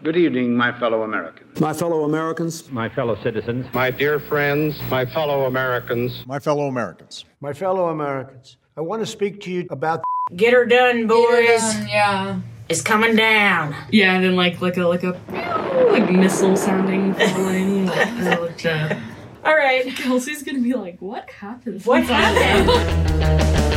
Good evening, my fellow Americans. My fellow Americans, my fellow citizens, my dear friends, my fellow Americans, my fellow Americans, my fellow Americans. I want to speak to you about Get her done, boys. Get her done, yeah. It's coming down. Yeah, and then like like a like a like missile sounding falling. like, looked, uh, All right. Kelsey's gonna be like, "What happened? What happened?"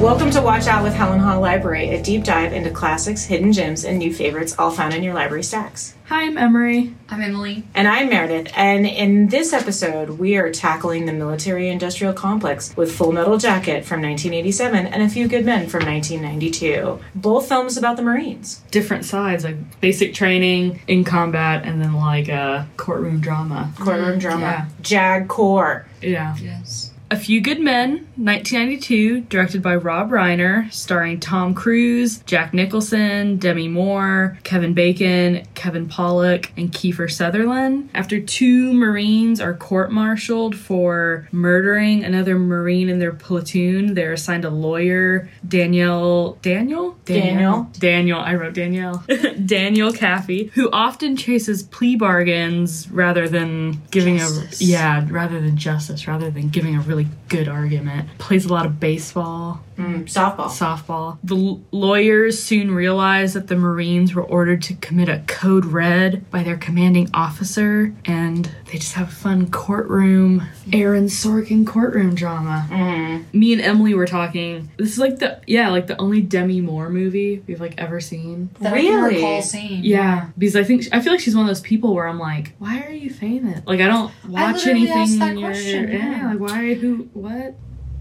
Welcome to Watch Out with Helen Hall Library, a deep dive into classics, hidden gems, and new favorites, all found in your library stacks. Hi, I'm Emery. I'm Emily. And I'm Meredith. And in this episode, we are tackling the military industrial complex with Full Metal Jacket from 1987 and A Few Good Men from 1992. Both films about the Marines. Different sides, like basic training in combat, and then like a uh, courtroom drama. Courtroom drama. Yeah. JAG Corps. Yeah. Yes. A Few Good Men, 1992, directed by Rob Reiner, starring Tom Cruise, Jack Nicholson, Demi Moore, Kevin Bacon, Kevin Pollak, and Kiefer Sutherland. After two Marines are court martialed for murdering another Marine in their platoon, they're assigned a lawyer, Danielle. Daniel? Daniel. Daniel. I wrote Danielle. Daniel Kaffee, who often chases plea bargains rather than giving justice. a. Yeah, rather than justice, rather than giving a really good argument. Plays a lot of baseball. Mm, softball. Softball. The l- lawyers soon realized that the Marines were ordered to commit a code red by their commanding officer, and they just have a fun courtroom, Aaron Sorkin courtroom drama. Mm. Me and Emily were talking. This is like the yeah, like the only Demi Moore movie we've like ever seen. That really? I can recall. Yeah, because I think I feel like she's one of those people where I'm like, why are you famous? Like I don't watch literally anything. asked that in your, question, yeah, yeah. like why? Who? What?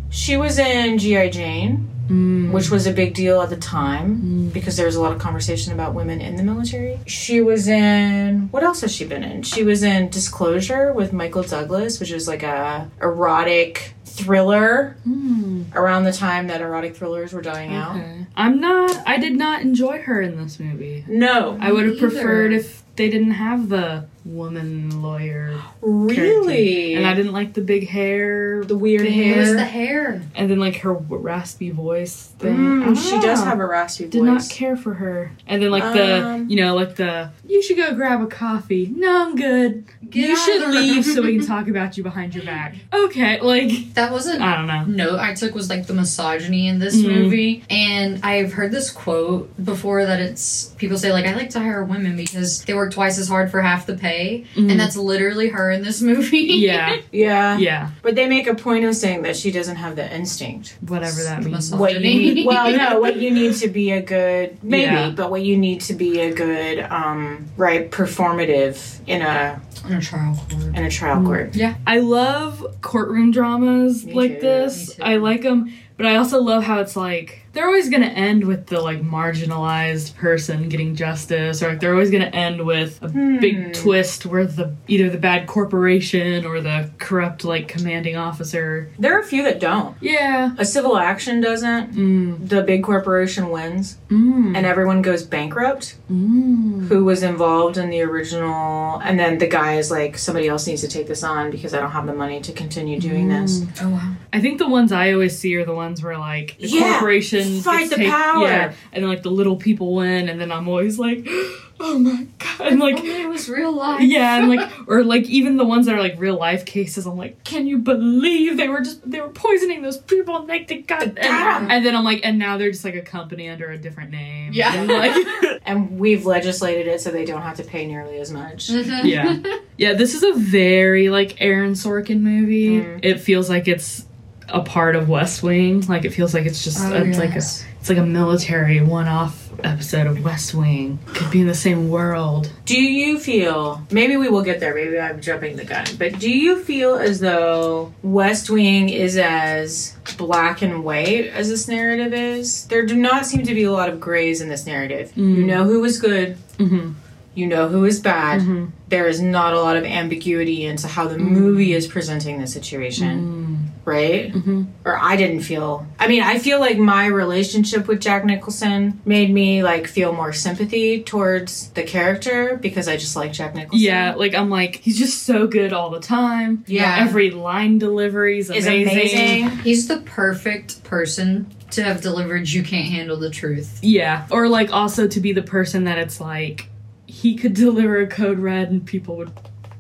She was in G.I. Jane, Mm. which was a big deal at the time Mm. because there was a lot of conversation about women in the military. She was in what else has she been in? She was in Disclosure with Michael Douglas, which was like a erotic thriller Mm. around the time that erotic thrillers were dying out. I'm not. I did not enjoy her in this movie. No, I would have preferred if they didn't have the woman lawyer. really. character. And I didn't like the big hair, the weird thing. It was hair. the hair. and then like her raspy voice thing. Mm, don't she does have a raspy Did voice. Did not care for her. And then like the, Um, you know, like the, you should go grab a coffee. No, I'm good. Get you should leave so we can talk about you behind your back. Okay, like That wasn't I don't know. note I took was like the misogyny in this Mhm. movie. And I've heard this quote before that it's people say like I like to hire women because they work twice as hard for half the pay. Mhm. And that's literally her in this movie. Yeah, Yeah. yeah, But they make a point of saying that she doesn't have the instinct. whatever that means. What you need, well, no, what you need to be a good maybe, Yeah. but what you need to be a good um right performative in a in a trial court. in a trial court. Yeah. I love courtroom dramas Me like too, this. me too. I like them, but I also love how it's like they're always going to end with the like marginalized person getting justice, or like they're always going to end with a Hmm. big twist where the either the bad corporation or the corrupt like commanding officer. There are a few that don't. Yeah. A civil action doesn't. Mm. The big corporation wins Mm. and everyone goes bankrupt Mm. who was involved in the original and then the guy is like somebody else needs to take this on because I don't have the money to continue doing this. Oh wow. I think the ones I always see are the ones where like the Yeah, corporation fight the take- power. yeah, and like the little people win, and then I'm always like, oh my god, and like Only it was real life. yeah, and like or like even the ones that are like real life cases, I'm like, can you believe they were just they were poisoning those people and like they got and, and then I'm like, and now they're just like a company under a different name. Yeah. And, like And we've legislated it so they don't have to pay nearly as much. Mhm. yeah, yeah. This is a very like Aaron Sorkin movie. Mm. It feels like it's a part of West Wing. Like it feels like it's just Oh, it's like a it's like a military one-off episode of West Wing. Could be in the same world. Do you feel maybe we will get there, maybe I'm jumping the gun, but do you feel as though West Wing is as black and white as this narrative is? There do not seem to be a lot of grays in this narrative. You Mm. know who was good, hmm You know who is bad. Mm-hmm. There is not a lot of ambiguity into how the movie is presenting the situation, right? Mm-hmm. Or I didn't feel. I mean, I feel like my relationship with Jack Nicholson made me like feel more sympathy towards the character because I just like Jack Nicholson. Yeah, like I'm like he's just so good all the time. Yeah. every line delivery is is amazing. amazing. He's the perfect person to have delivered You Can't Handle the Truth. Yeah, or like also to be the person that it's like he could deliver a code red and people would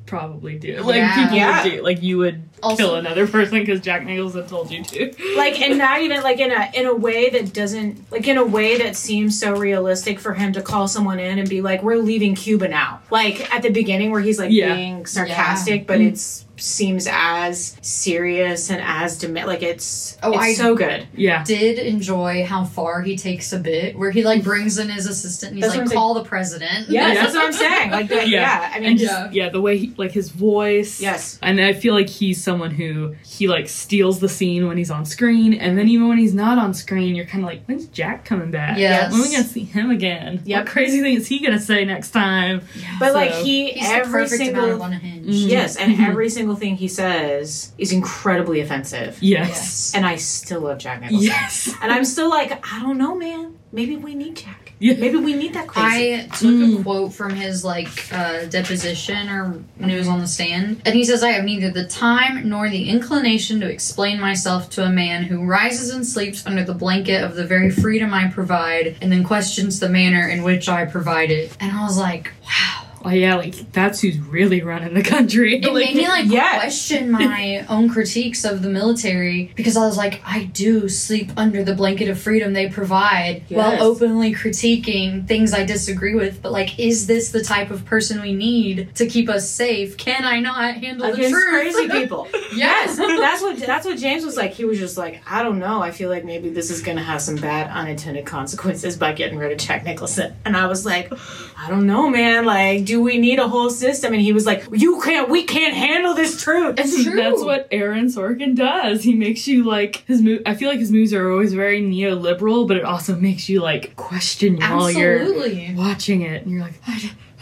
probably do it. Like Yeah. people Yeah. would do like you would Also- kill another person because Jack Nicholson told you to. like and not even like in a in a way that doesn't like in a way that seems so realistic for him to call someone in and be like we're leaving cuba now like at the beginning where he's like Yeah. being sarcastic but it's seems as serious and as demi- like it's Oh, it's I- so good Yeah, Did enjoy how far he takes a bit, where he like brings in his assistant and he's That's like, I'm call the president. yeah, that's what i'm saying like the, yeah. i mean and just just yeah, the way he like his voice. Yes. and I feel like he's someone who he like steals the scene when he's on screen, and then even when he's not on screen, you're kind of like, when's Jack coming back? Yes. when are we gonna see him again? Yep. What crazy thing is he gonna say next time? but like he He's the every perfect amount single of unhinged. yes and Mhm. every single thing he says is incredibly offensive Yes, Yes. and i still love jack nicholson yes, And I'm still like, I don't know, man. Maybe we need Jack. Yeah. Maybe we need that crazy. I took a quote from his like uh, deposition or when he was on the stand, and he says, "I have neither the time nor the inclination to explain myself to a man who rises and sleeps under the blanket of the very freedom I provide, and then questions the manner in which I provide it." And I was like, "Wow." Oh yeah, like that's who's really running the country. It made me like yes. question my own critiques of the military because I was like, I do sleep under the blanket of freedom they provide Yes. while openly critiquing things I disagree with. But like, is this the type of person we need to keep us safe? Can I not handle the truth? crazy people. yes. that's what that's what James was like. He was just like, I don't know. I feel like maybe this is gonna have some bad unintended consequences by getting rid of Jack Nicholson. And I was like, I don't know, man. Like, do we need a whole system? And he was like, You can't. We can't handle this truth. It's true. That's what Aaron Sorkin does. He makes you like his move. I feel like his movies are always very neoliberal, but it also makes you like question while you're Absolutely. watching it, and you're like,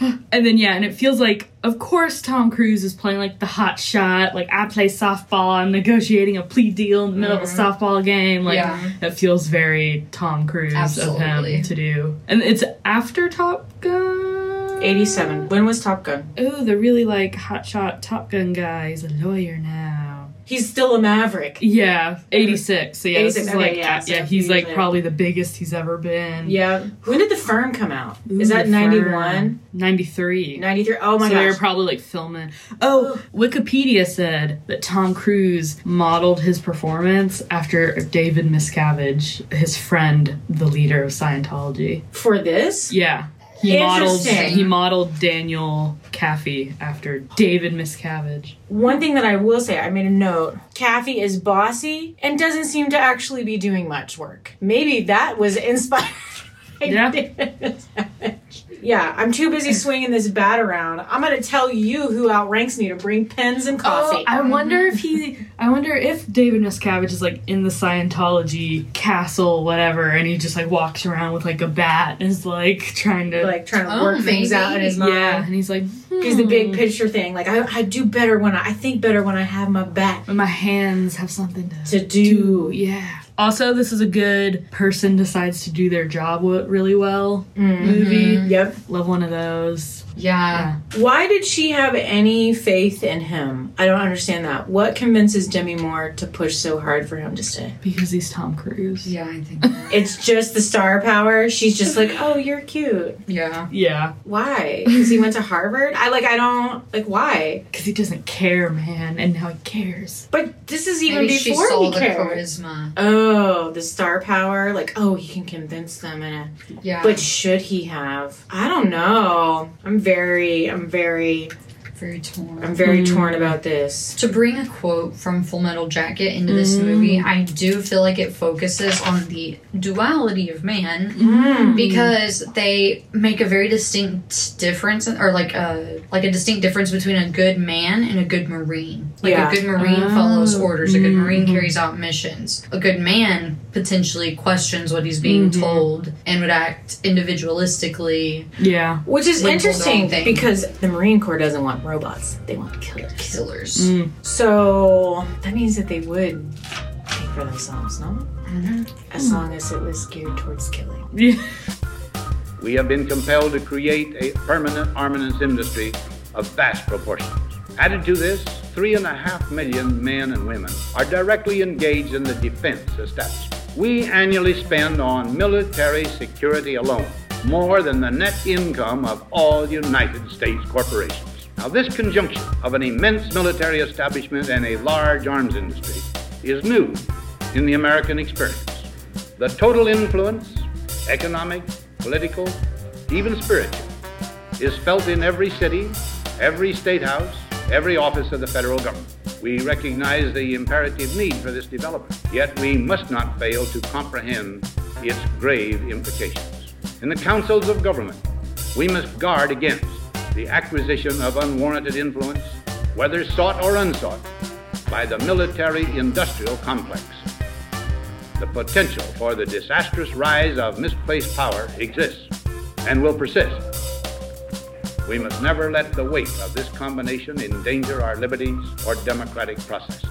and then yeah, and it feels like, of course, Tom Cruise is playing like the hot shot. Like I play softball, I'm negotiating a plea deal in the middle of a mm-hmm. softball game. Like Yeah. it feels very Tom Cruise of him to do, and it's after Top Gun. 87. When was Top Gun? Oh, the really like hotshot Top Gun guy. is a lawyer now. He's still a maverick. Yeah, 86. So yeah, this is okay, like yeah, so he's like probably the biggest he's ever been. Yeah. When did The Firm come out? is that The 91? 93. 93? Oh my god. so they were probably like filming. Oh, Wikipedia said that Tom Cruise modeled his performance after David Miscavige, his friend, the leader of Scientology. For this? Yeah. He modeled he modeled Daniel Kaffee after David Miscavige. One thing that I will say, I made a note. Kathy is bossy and doesn't seem to actually be doing much work. Maybe that was inspired. by Yeah. David Miscavige. yeah, I'm too busy swinging this bat around. I'm going to tell you who outranks me to bring pens and coffee. Oh, I wonder if he. I wonder if David Miscavige is like in the Scientology castle, whatever, and he just like walks around with like a bat and is like trying to like trying to Oh, work things maybe. out in his mind. yeah, and he's like He's the big "Hmm, picture thing. Like I, I do better when I, I think better when I have my bat When my hands have something to to do. Yeah. Also, this is a good person decides to do their job really well Mm-hmm. movie. Yep. Love one of those. Yeah. Why did she have any faith in him? I don't understand that. What convinces Demi Moore to push so hard for him to stay? Because he's Tom Cruise. Yeah, I think. It's just the star power. She's just like, oh, you're cute. yeah. Yeah. Why? Because he went to Harvard. I like. I don't like. Why? Because he doesn't care, man, and now he cares. But this is even Maybe she before saw he the cared. charisma. Oh, the star power. Like, oh, he can convince them in a Yeah. But should he have? I don't know. I'm very, I'm very Very torn. I'm very mm. torn about this. To bring a quote from Full Metal Jacket into this mm. movie, I do feel like it focuses on the duality of man mm. because they make a very distinct difference, or like a like a distinct difference between a good man and a good marine. Like Yeah. a good marine follows orders, a good marine oh. carries out missions. A good man potentially questions what he's being mm-hmm. told and would act individualistically. Yeah. Which is Like, pull their own interesting because the Marine Corps doesn't want robots; they want killers. Killers. Mm. So that means that they would think for themselves, no? Mm-hmm. As long as it was geared towards killing. Yeah. We have been compelled to create a permanent armaments industry of vast proportions. Added to this, three and a half million men and women are directly engaged in the defense establishment. We annually spend on military security alone more than the net income of all United States corporations. Now, this conjunction of an immense military establishment and a large arms industry is new in the American experience. The total influence, economic, political, even spiritual, is felt in every city, every state house, every office of the federal government. We recognize the imperative need for this development, yet we must not fail to comprehend its grave implications. In the councils of government, we must guard against the acquisition of unwarranted influence, whether sought or unsought, by the military industrial complex. The potential for the disastrous rise of misplaced power exists and will persist. We must never let the weight of this combination endanger our liberties or democratic processes.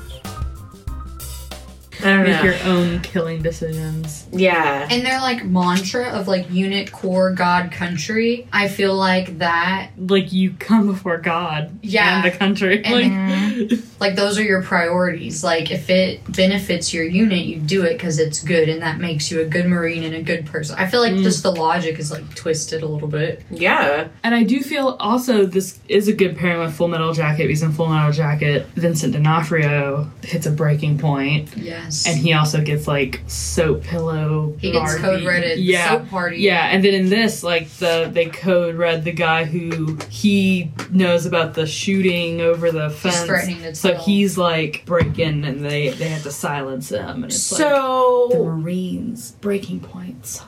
I don't Make know. your own killing decisions. yeah. And their like mantra of like unit, core, God, country. I feel like that Like you come before God Yeah. and the country. And- like, like those are your priorities. Like if it benefits your unit, you do it because it's good and that makes you a good marine and a good person. I feel like mm. just the logic is like twisted a little bit. Yeah. And I do feel also this is a good pairing with Full Metal Jacket because in Full Metal Jacket, Vincent D'Onofrio hits a breaking point, Yes. and he also gets like soap pillow. He gets Barbie. code redded. Yeah. Soap party. Yeah, and then in this, like the they code red the guy who he knows about the shooting over the fence. threatening to so he's like breaking, and they they have to silence him, and it's like the Marines breaking points.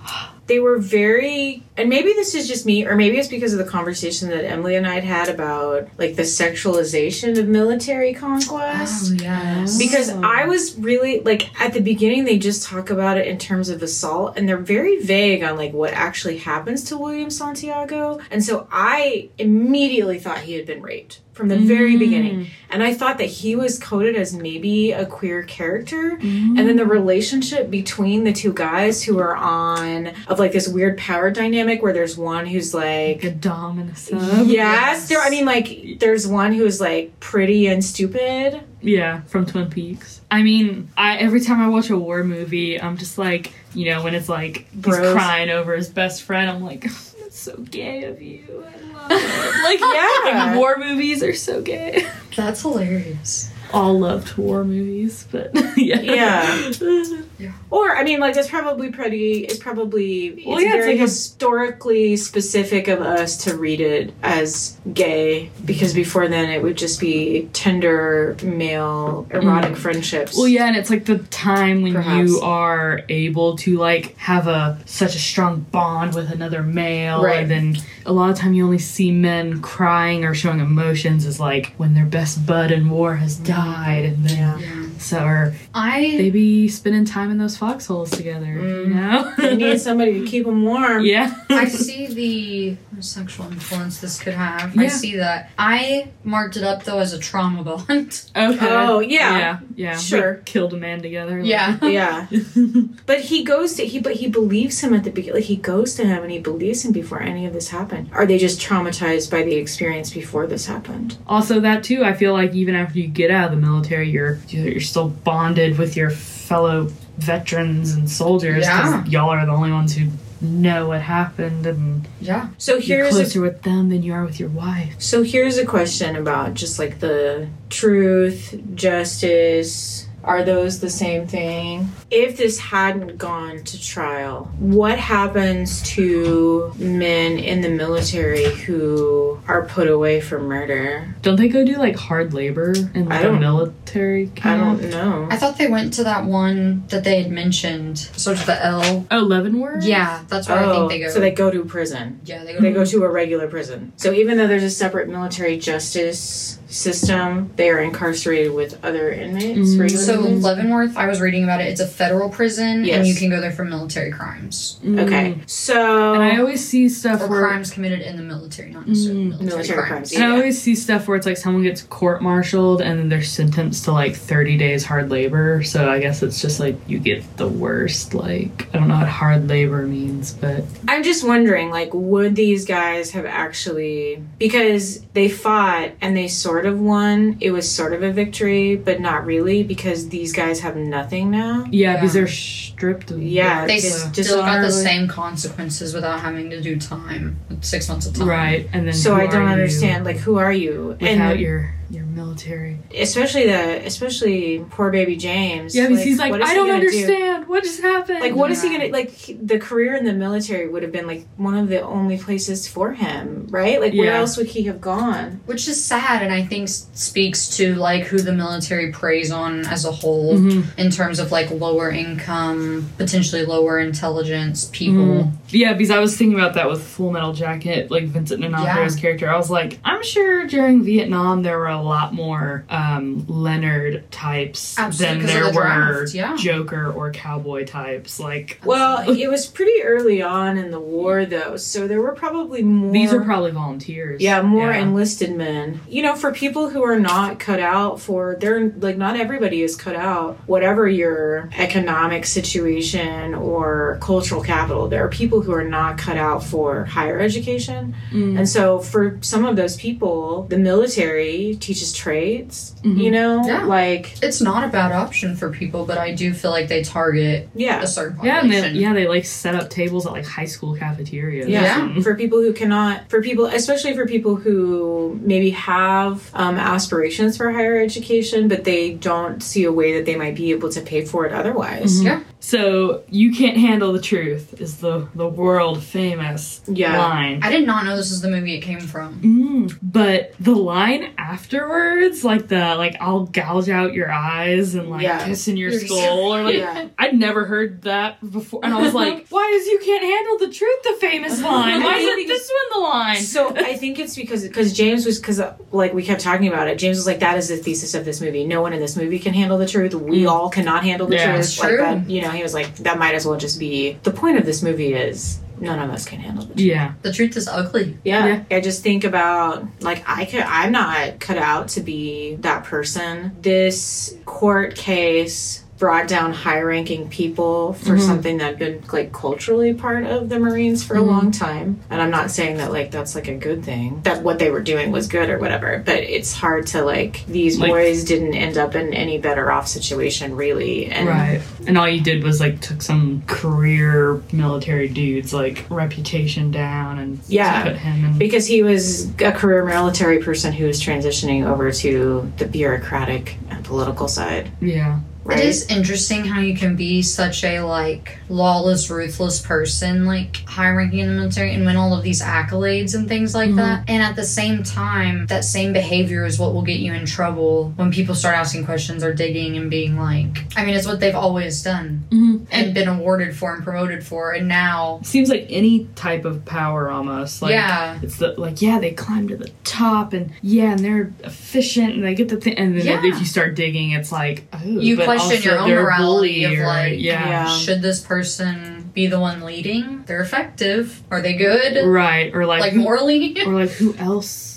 They were very, and maybe this is just me, or maybe it's because of the conversation that Emily and I had had about like the sexualization of military conquest. Oh, yes. Because I was really like at the beginning, they just talk about it in terms of assault, and they're very vague on like what actually happens to William Santiago. And so I immediately thought he had been raped from the very mm. beginning, and I thought that he was coded as maybe a queer character. And then the mm. relationship between the two guys who are on of like this weird power dynamic where there's one who's like Like a dom and a sub. Yes, there. I mean, like, there's one who's like pretty and stupid. Yeah, from Twin Peaks. I mean, I every time I watch a war movie, I'm just like, you know, when it's like he's crying over his best friend, I'm like, that's so gay of you. I love it. Like, Yeah. like, war movies are so gay. That's hilarious. All loved war movies, but yeah, Yeah. Or I mean, like, it's probably pretty. It's probably it's Well, yeah, it's very like a- historically specific of us to read it as gay because before then it would just be tender male erotic mm. friendships. Well, yeah, and it's like the time when Perhaps. you are able to like have a such a strong bond with another male, Right. and then a lot of time you only see men crying or showing emotions is like when their best bud in war has died, and then Yeah. so or I they be spending time in those foxholes together, you mm. know? they need somebody to keep them warm. yeah, I see the sexual influence this could have. I see that. I marked it up though as a trauma bond. okay, Oh, yeah. yeah, yeah, We Sure. killed a man together, like- Yeah. but he goes to he but he believes him at the beginning like he goes to him and he believes him before any of this happened. Are they just traumatized by the experience before this happened? Also, that too, I feel like even after you get out of the military, you're you're still bonded with your fellow veterans and soldiers because Yeah. y'all are the only ones who know what happened, and Yeah. So here's you're here's a closer with them than you are with your wife. So here's a question about just like the truth, justice, Are those the same thing? If this hadn't gone to trial, what happens to men in the military who are put away for murder? Don't they go do like hard labor in I like a don't- military I don't know. I thought they went to that one that they had mentioned. Starts with the L. Oh, Leavenworth? Yeah, that's where I think they oh, go. Oh, So they go to prison. yeah, they go. They go to a regular prison. So even though there's a separate military justice system, they are incarcerated with other inmates. Mhm. So inmates? Leavenworth, I was reading about it. It's a federal prison, Yes. and you can go there for military crimes Mm. Okay, so And I always see stuff or where crimes committed in the military, not necessarily Mm. military, Military crimes. crimes, And I always see stuff where it's like someone gets court martialed and then they're sentenced to like 30 days hard labor. So I guess it's just like you get the worst. Like, I don't know what hard labor means, but I'm just wondering, like, would these guys have actually because they fought and they sort of won? It was sort of a victory, but not really because these guys have nothing now. yeah, Yeah. because they're stripped of Yeah, They Just still got the same consequences without having to do time, six months of time. Right. And then So who I don't are you understand, like, who are you? without your your military. especially the especially poor baby James. Yeah, because he's like, what is I don't gonna do? understand. What just happened? Like, what is he gonna like? The career in the military would have been like one of the only places for him, right? Like, where Yeah. else would he have gone? Which is sad, and I think speaks to like who the military preys on as a whole Mhm. in terms of like lower income, potentially lower intelligence people. Yeah, because I was thinking about that with Full Metal Jacket, like Vincent D'Onofrio's character. I was like, I'm sure during Vietnam there were a lot more um, Leonard types Absolutely, than 'cause of there the were draft, yeah. Joker or cowboy types. Like, Well, it was pretty early on in the war, though, so there were probably more. these are probably volunteers. Yeah, more Yeah. enlisted men. You know, for people who are not cut out for, they're like, not everybody is cut out. Whatever your economic situation or cultural capital, there are people who are not cut out for higher education. Mm. And so, for some of those people, the military teaches trades, Mhm. you know? Yeah. Like, It's not a bad option for people, but I do feel like they target yeah. a certain Yeah, and population. they, yeah, they like set up tables at like high school cafeterias. Yeah. Yeah. For people who cannot, for people, especially for people who maybe have um, aspirations for higher education, but they don't see a way that they might be able to pay for it otherwise. Mhm. Yeah. So you can't handle the truth is the the world famous Yeah. line. I did not know this is the movie it came from. Mm, but the line afterwards, like the like I'll gouge out your eyes and like Yeah. piss in your You're skull, or like Yeah. I'd never heard that before, and I was like, "Why is you can't handle the truth?" The famous line. Why is it this one the line? So I think it's because because James was because like we kept talking about it. James was like, "That is the thesis of this movie. No one in this movie can handle the truth. We Mm. all cannot handle the Yeah, truth." it's Like true. that, you know, he was like, "That might as well just be the point of this movie is none of us can handle the truth." Yeah, The truth is ugly. Yeah. I just think about like I could I'm not cut out to be that person. This court case brought down high ranking people for Mhm. something that had been like culturally part of the Marines for a Mhm. long time. And I'm not saying that like that's like a good thing. That what they were doing was good or whatever. But it's hard to like these Like- boys didn't end up in any better off situation really. And right. And all you did was like took some career military dudes like reputation down and Yeah. put him in. because he was a career military person who was transitioning over to the bureaucratic and political side. Yeah. Right? It is interesting how you can be such a like lawless, ruthless person, like high ranking in the military, and win all of these accolades and things like Mhm. that. And at the same time, that same behavior is what will get you in trouble when people start asking questions or digging and being like, I mean, it's what they've always done Mm-hmm. and been awarded for and promoted for, and now, It seems like any type of power almost like yeah, it's the like yeah they climb to the top and yeah and they're efficient and they get the thing and then Yeah. if you start digging it's like oh you but question your own they're morality bully of like, yeah. Yeah. should this person be the one leading? They're effective. Are they good? right or like Like who- morally? or like who else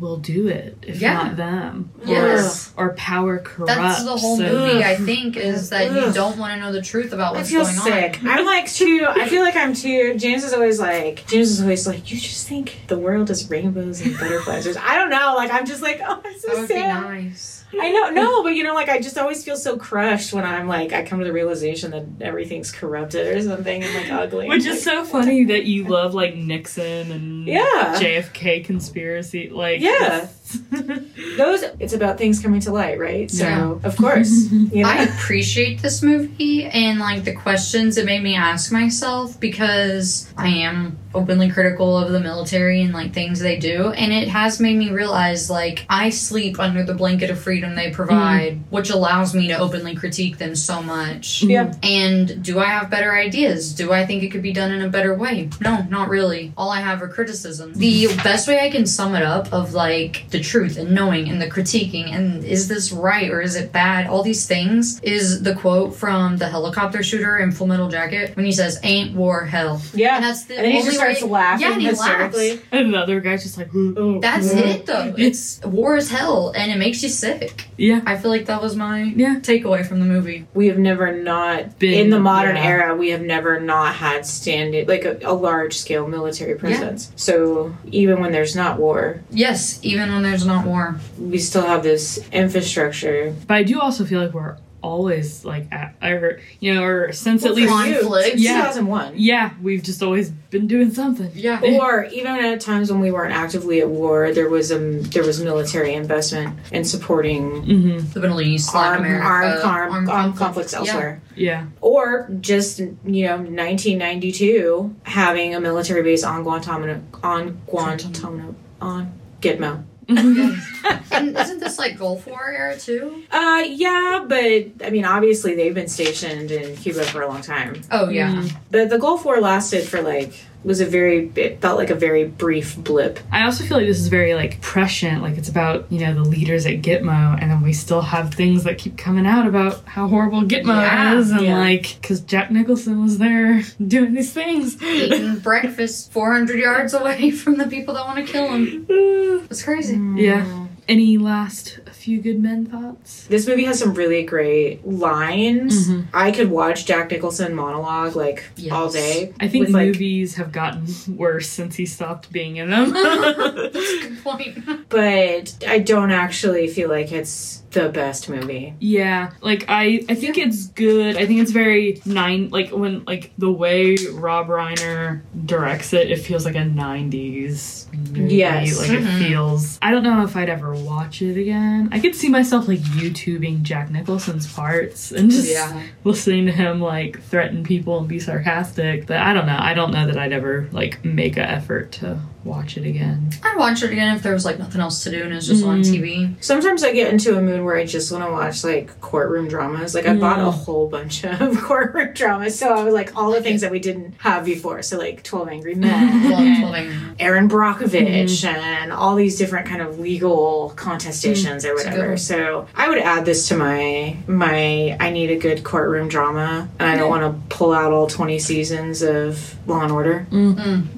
will do it if Yeah. not them Yes. or, or power corrupts That's the whole and- movie, I think, is that you don't want to know the truth about I what's feel going sick. on. I'm like too. I feel like I'm too. James is always like. James is always like. You just think the world is rainbows and butterflies. Or- I don't know. Like I'm just like. Oh, I'm That so would be nice. I know. No, but you know, like I just always feel so crushed when I'm like. I come to the realization that everything's corrupted or something and like ugly. which Like, is so funny that you love like Nixon and Yeah. JFK conspiracy like Yeah. Yes. Those it's about things coming to light, right? So Yeah. of course, you know. I appreciate this movie and like the questions it made me ask myself because I am openly critical of the military and like things they do and it has made me realize like I sleep under the blanket of freedom they provide mm-hmm. which allows me to openly critique them so much. Mm-hmm. Yeah. And do I have better ideas? Do I think it could be done in a better way? No, not really. All I have are criticisms. The best way I can sum it up of like the truth and knowing and the critiquing and is this right or is it bad? All these things is the quote from the helicopter shooter in Full Metal Jacket when he says, "Ain't war hell." yeah. And that's the and then he only just starts way- laughing Yeah, and he laughs. and another guy's just like, Oh, That's yeah. it though. It's war is hell and it makes you sick. yeah. I feel like that was my Yeah. takeaway from the movie. We have never not Been- in the modern yeah. era. We have never not had standing like a, a large scale military presence. So even when there's not war, Yes, even when there's not war. we still have this infrastructure. But I do also feel like we're always like at, or you know, or since at least Conflict. Yeah. 2001. yeah, we've just always been doing something. Yeah. Or even at times when we weren't actively at war, there was um there was military investment in supporting Mm-hmm. the Middle East, Latin armed, America, armed, armed, armed conflict. conflicts Yeah. elsewhere. Yeah. Or just you know, 1992 having a military base on Guantanamo on Guantanamo on Gitmo. And isn't this like Gulf War era too? Uh, yeah, but I mean, obviously they've been stationed in Cuba for a long time. Oh yeah. Mm. But the Gulf War lasted for like was a very it felt like a very brief blip. I also feel like this is very like prescient. Like it's about you know the leaders at Gitmo, and then we still have things that keep coming out about how horrible Gitmo Yeah. is, and Yeah. like because Jack Nicholson was there doing these things. Eating breakfast 400 yards away from the people that want to kill him. It's crazy. yeah. Any last few good men thoughts? This movie has some really great lines. Mhm. I could watch Jack Nicholson monologue like Yes. all day. I think with, like, movies have gotten worse since he stopped being in them. That's a good point. but I don't actually feel like it's the best movie. Yeah, like I, I think it's good. I think it's very nine. Like when, like the way Rob Reiner directs it, it feels like a '90s movie. Yes. like Mhm. it feels. I don't know if I'd ever watch it again. I could see myself like YouTubing Jack Nicholson's parts and just Yeah. listening to him like threaten people and be sarcastic. But I don't know. I don't know that I'd ever like make an effort to watch it again. I'd watch it again if there was like nothing else to do and it was just on Mm. TV. Sometimes I get into a mood where I just want to watch like courtroom dramas. Like I bought a Mm. whole bunch of courtroom dramas, so I was like all the things that we didn't have before. So like Twelve Angry Men, Love and Twelve Angry Men. Erin Brockovich, Mm-hmm. and all these different kind of legal contestations or It's a whatever. So I would add this to my my. I need a good courtroom drama, and I don't want to pull out all twenty seasons of Law and Order.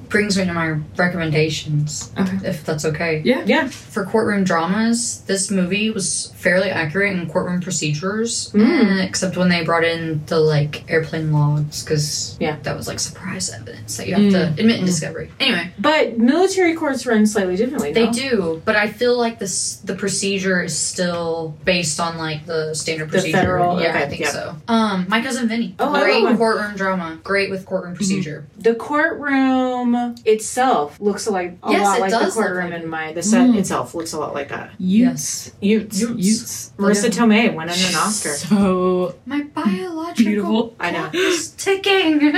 Brings me to my recommendations, Okay. if that's okay. Yeah. Yeah, For courtroom dramas, this movie was fairly accurate in courtroom procedures, Mm. except when they brought in the like airplane logs, because Yeah. that was like surprise evidence that you have to admit in discovery. Anyway, but military courts run slightly differently. they no? do, but I feel like this the procedure is still based on like the standard procedure. The procedure. federal- yeah, okay, I think yeah. so. Um, my cousin Vinny, Oh, great courtroom drama, great with courtroom procedure. The courtroom itself looks like a Yes, lot it like the does look courtroom like in my the set Mm. itself looks a lot like that. Utes. Utes. Utes. Marisa Tomei went won an Oscar. So My biological beautiful. I know. is ticking.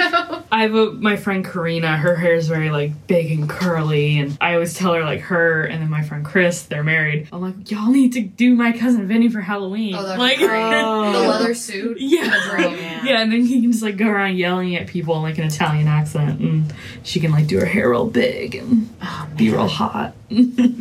I have a, my friend Karina. Her hair is very like big and curly, and I always tell her like her and then my friend Chris. They're married. I'm like, y'all need to do my cousin Vinny for Halloween. Oh, that'd like, great. Oh. the leather suit. Yeah. The. Yeah. yeah, and then he can just like go around yelling at people in like an Italian accent, and she can like do her hair real big and Oh, be real hot.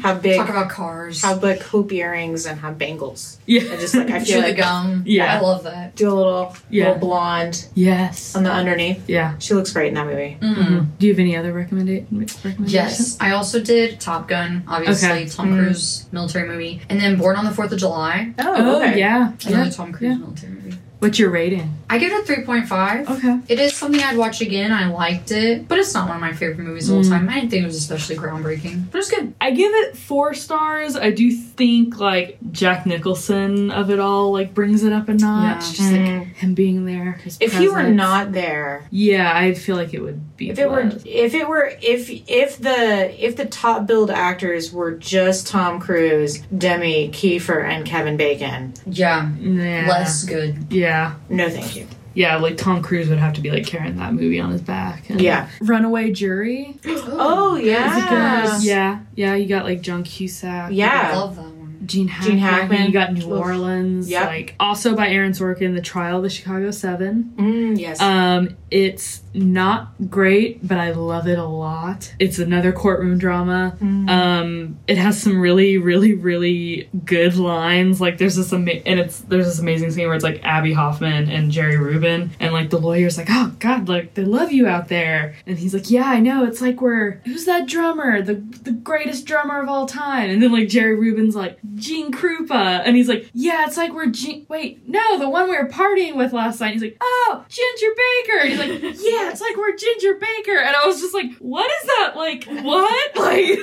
Have big, Talk about cars. have like hoop earrings and have bangles. yeah. I just like I Chew feel the like gum. Yeah. I love that. do a little Yeah. little blonde Yes. On the underneath. Yeah. She looks great in that movie. Mhm. Do you have any other recommenda- recommendations? Yes, I also did Top Gun, obviously Okay. Tom Mm. Cruise military movie, and then Born on the Fourth of July, Oh, yeah. another yeah. Tom Cruise yeah. military movie. What's your rating? I give it a three point five. Okay. It is something I'd watch again. I liked it, but it's not one of my favorite movies of all Mm. time. I didn't think it was especially groundbreaking, but it's good. I give it four stars. I do think like Jack Nicholson of it all like brings it up a notch. Yeah. Just like Mm. him being there. If he were not there, yeah, I feel like it would be. if it were, if it were, if if the if the top billed actors were just Tom Cruise, Demi, Kiefer, and Kevin Bacon, Yeah. yeah. Less good. Yeah, no, thank you. yeah, like Tom Cruise would have to be like carrying that movie on his back. And Yeah. Runaway Jury. Oh yeah, Yeah, yeah, you got like John Cusack. Yeah. I love that one. Gene Hackman. Gene Hackman. You got New Orleans. Yep. Like also by Aaron Sorkin, The Trial of the Chicago Seven. Mm, yes. Um, it's not great, but I love it a lot. It's another courtroom drama. Um, it has some really, really, really good lines. Like there's this ama- and it's there's this amazing scene where it's like Abbie Hoffman and Jerry Rubin, and like the lawyer's like, "Oh God, like they love you out there," and he's like, "Yeah, I know. It's like we're who's that drummer, the the greatest drummer of all time," and then like Jerry Rubin's like Gene Krupa, and he's like, "Yeah, it's like we're Gene. Wait, no, the one we were partying with last night." He's like, "Oh, Ginger Baker," and he's like, "Yeah, it's like we're Ginger Baker," and I was just like, "What is that? Like what?" Like,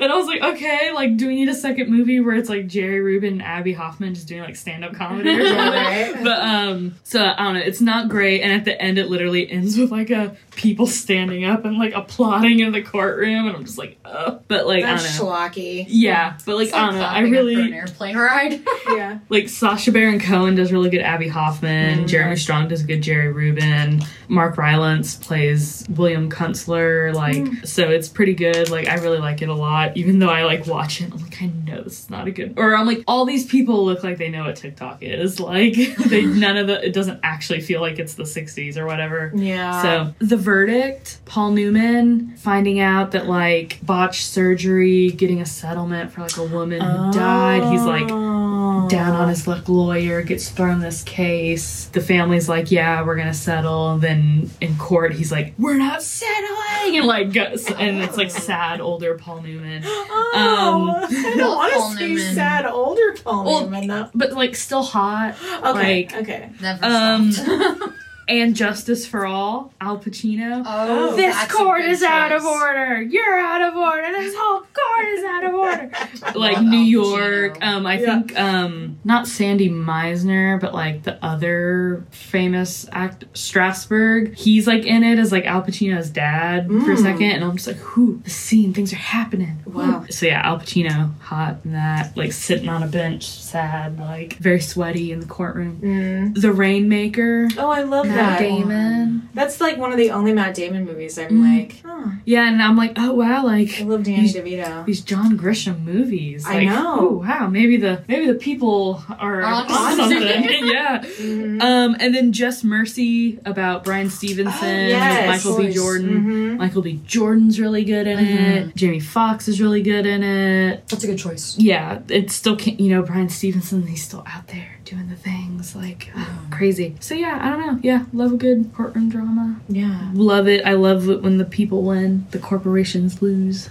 and I was like, "Okay, like, do we need a second movie where it's like Jerry Rubin and Abbie Hoffman just doing like stand up comedy or something?" Right. But um, so I don't know. It's not great, and at the end, it literally ends with like a people standing up and like applauding in the courtroom, and I'm just like, oh. But like That's I schlocky. Yeah, but like, It's I. I clapping after an really airplane ride. Yeah. like Sacha Baron Cohen does really good Abbie Hoffman. Mhm. Jeremy Strong does a good Jerry Rubin. Mark Rylance plays William Kunstler. Like, so it's pretty good. Like, I really like it a lot. Even though I like watch it, I'm like, I know this is not a good. Or I'm like, all these people look like they know what TikTok is. Like, they none of the. It doesn't actually feel like it's the '60s or whatever. Yeah. So the verdict, Paul Newman finding out that like botched surgery, getting a settlement for like a woman who died. He's like Oh. down on his luck lawyer, gets thrown this case. The family's like, yeah, we're gonna settle. And then in court, he's like, we're not settling, and like goes, and it's like sad older Paul Newman. Oh, Um, I don't want to see Newman. sad older Paul Well, Newman though. But like still hot. Okay, like- okay. Never Um, stopped. And Justice for All, Al Pacino. oh, this court good is out of order. You're out of order. This whole court is out of order. like New York. Um, I Yeah. think um, not Sandy Meisner, but like the other famous act Strasberg. He's like in it as like Al Pacino's dad for a Mm. second, and I'm just like, whoo, the scene, things are happening. Wow. So yeah, Al Pacino, hot in that, like sitting on a bench, sad, like very sweaty in the courtroom. Mm. The Rainmaker. Oh, I love Matt that. Damon. That's like one of the only Matt Damon movies I'm Mm. like, oh, Yeah, and I'm like, oh wow, like I love Danny He's- DeVito. these John Grisham movies. I know. Oh wow, maybe the maybe the people are On on something. something. yeah. Mhm. Um, and then Just Mercy about Bryan Stevenson, Oh, yes. Michael B. Voice. Jordan. Mhm. Michael B. Jordan's really good in Mm-hmm. it. Jamie Foxx is really good in it. That's a good choice. Yeah, it's still ca- you know Bryan Stevenson. He's still out there doing the things like crazy. So yeah, I don't know. Yeah, love a good courtroom drama. Yeah. Love it. I love it when the people win, the corporations lose.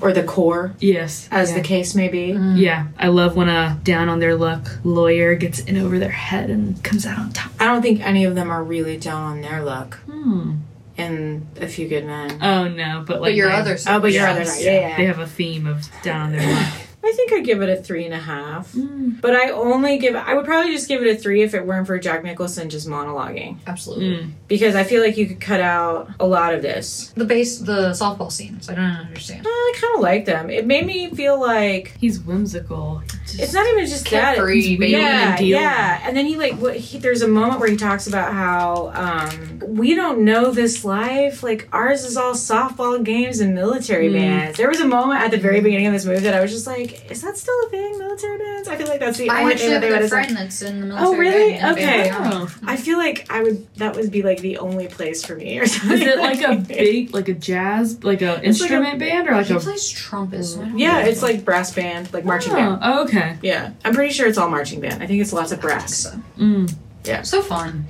Or the core, Yes, as yeah. the case may be. Yeah, I love when a down on their luck lawyer gets in over their head and comes out on top. I don't think any of them are really down on their luck Hmm. in A Few Good Men. Oh no, but like But your they, other oh, but your yeah. other side. Yeah, yeah. they have a theme of down on their luck. I think I'd give it a three and a half. Mm. But I only give I would probably just give it a three if it weren't for Jack Nicholson just monologuing. Absolutely. Mm. Because I feel like you could cut out a lot of this. The base, the softball scenes. I don't understand. Uh, I kind of like them. It made me feel like He's whimsical. It's not even just that. It's- Yeah, and yeah. And then he like what he, there's a moment where he talks about how um, we don't know this life. Like ours is all softball games and military Mm. bands. There was a moment at the very beginning of this movie that I was just like, is that still a thing? Military bands? I feel like that's the I only thing that have they a would have friend that's in the military. Oh, really? band, Okay. Oh. I feel like I would that would be like the only place for me or something. Is it like a big, like a jazz, like a It's like a- instrument band, or like He a? plays trumpet. So Yeah, it's like brass band, like marching band. Oh, okay. Yeah, I'm pretty sure it's all marching band. I think it's lots of brass. so. Mm. So fun.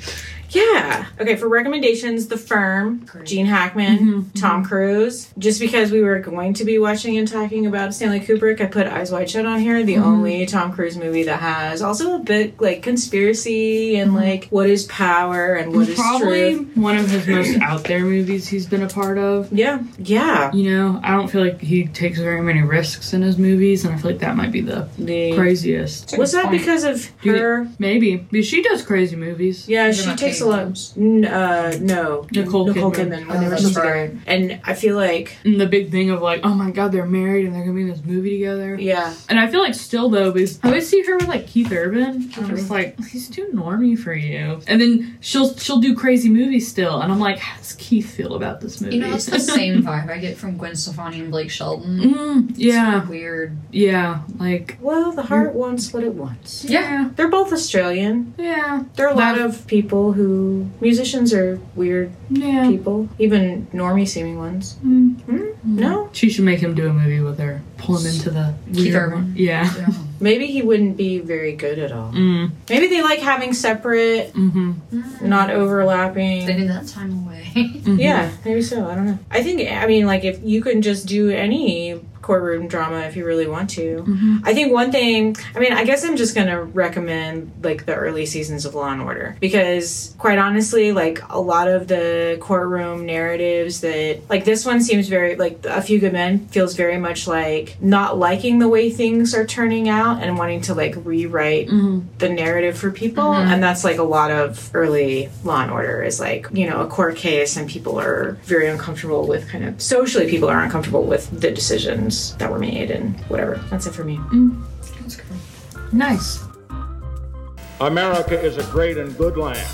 Yeah. Okay, for recommendations, The Firm, Gene Hackman, mm-hmm, mm-hmm. Tom Cruise. Just because we were going to be watching and talking about Stanley Kubrick, I put Eyes Wide Shut on here, the mm-hmm. only Tom Cruise movie that has also a bit like conspiracy and like what is power and what is Probably truth. one of his most out there movies he's been a part of. Yeah. Yeah. You know, I don't feel like he takes very many risks in his movies, and I feel like that might be the The- craziest. Was that because of her? Maybe. Because she does crazy movies. Yeah, she takes a Katie N- uh, no, Nicole Nicole Kidman. Kidman when Oh, they were that's still together. right. And I feel like, And the big thing of like, oh my god, they're married and they're gonna be in this movie together. yeah, And I feel like still though, because I always see her with like Keith Urban. I'm just like, he's too normy for you. And then she'll she'll do crazy movies still, and I'm like, how does Keith feel about this movie? You know, it's the same vibe I get from Gwen Stefani and Blake Shelton. Mm, It's yeah, weird. yeah, like well, the heart wants what it wants. yeah, They're both Australian. yeah, There are a lot That- of people who musicians are weird yeah. people, even normie seeming ones. Mm. Hmm? No, She should make him do a movie with her, pull him into the Keith weird Yeah. Yeah. maybe he wouldn't be very good at all. Mm, Maybe they like having separate, mm-hmm, not overlapping. They need that time away. mm-hmm. Yeah, maybe so. I don't know. I think I mean like if you can just do any courtroom drama if you really want to. Mhm. I think one thing, I mean, I guess I'm just going to recommend like the early seasons of Law and Order because quite honestly, like a lot of the courtroom narratives that like this one seems very like A Few Good Men feels very much like not liking the way things are turning out and wanting to like rewrite Mhm. the narrative for people Mhm. and that's like a lot of early law and order is like you know a court case and people are very uncomfortable with kind of socially people are uncomfortable with the decisions that were made and whatever that's it for me Nice. America is a great and good land.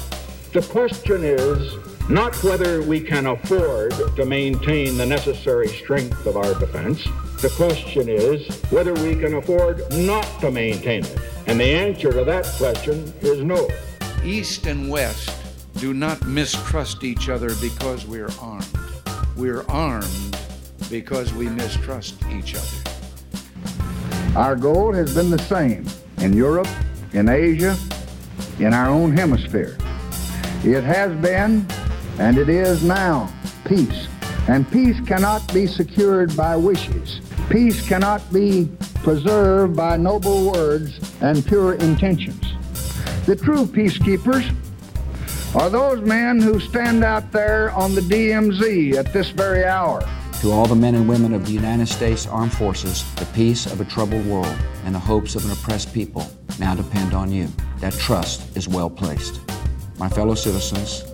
The question is not whether we can afford to maintain the necessary strength of our defense. The question is whether we can afford not to maintain it. And the answer to that question is no. East and West do not mistrust each other because we're armed. We're armed because we mistrust each other. Our goal has been the same in Europe, in Asia, in our own hemisphere. It has been, and it is now, peace. And peace cannot be secured by wishes. Peace cannot be preserved by noble words and pure intentions. The true peacekeepers are those men who stand out there on the DMZ at this very hour. To all the men and women of the United States Armed Forces, the peace of a troubled world and the hopes of an oppressed people now depend on you. That trust is well placed. My fellow citizens,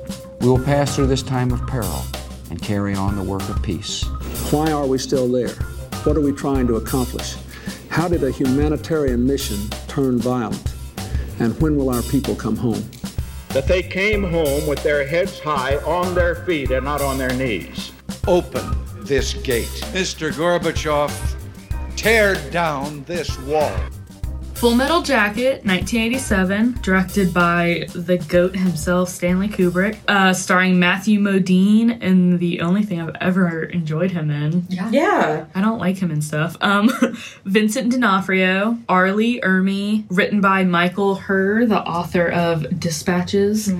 we will pass through this time of peril and carry on the work of peace. Why are we still there? What are we trying to accomplish? How did a humanitarian mission turn violent? And when will our people come home? That they came home with their heads high on their feet and not on their knees. Open this gate. Mr. Gorbachev, tear down this wall. Full Metal Jacket, 1987, directed by the GOAT himself, Stanley Kubrick, uh, starring Matthew Modine, and the only thing I've ever enjoyed him in. Yeah. yeah I don't like him and stuff. Um, Vincent D'Onofrio, R. Lee Ermey, written by Michael Herr, the author of Dispatches.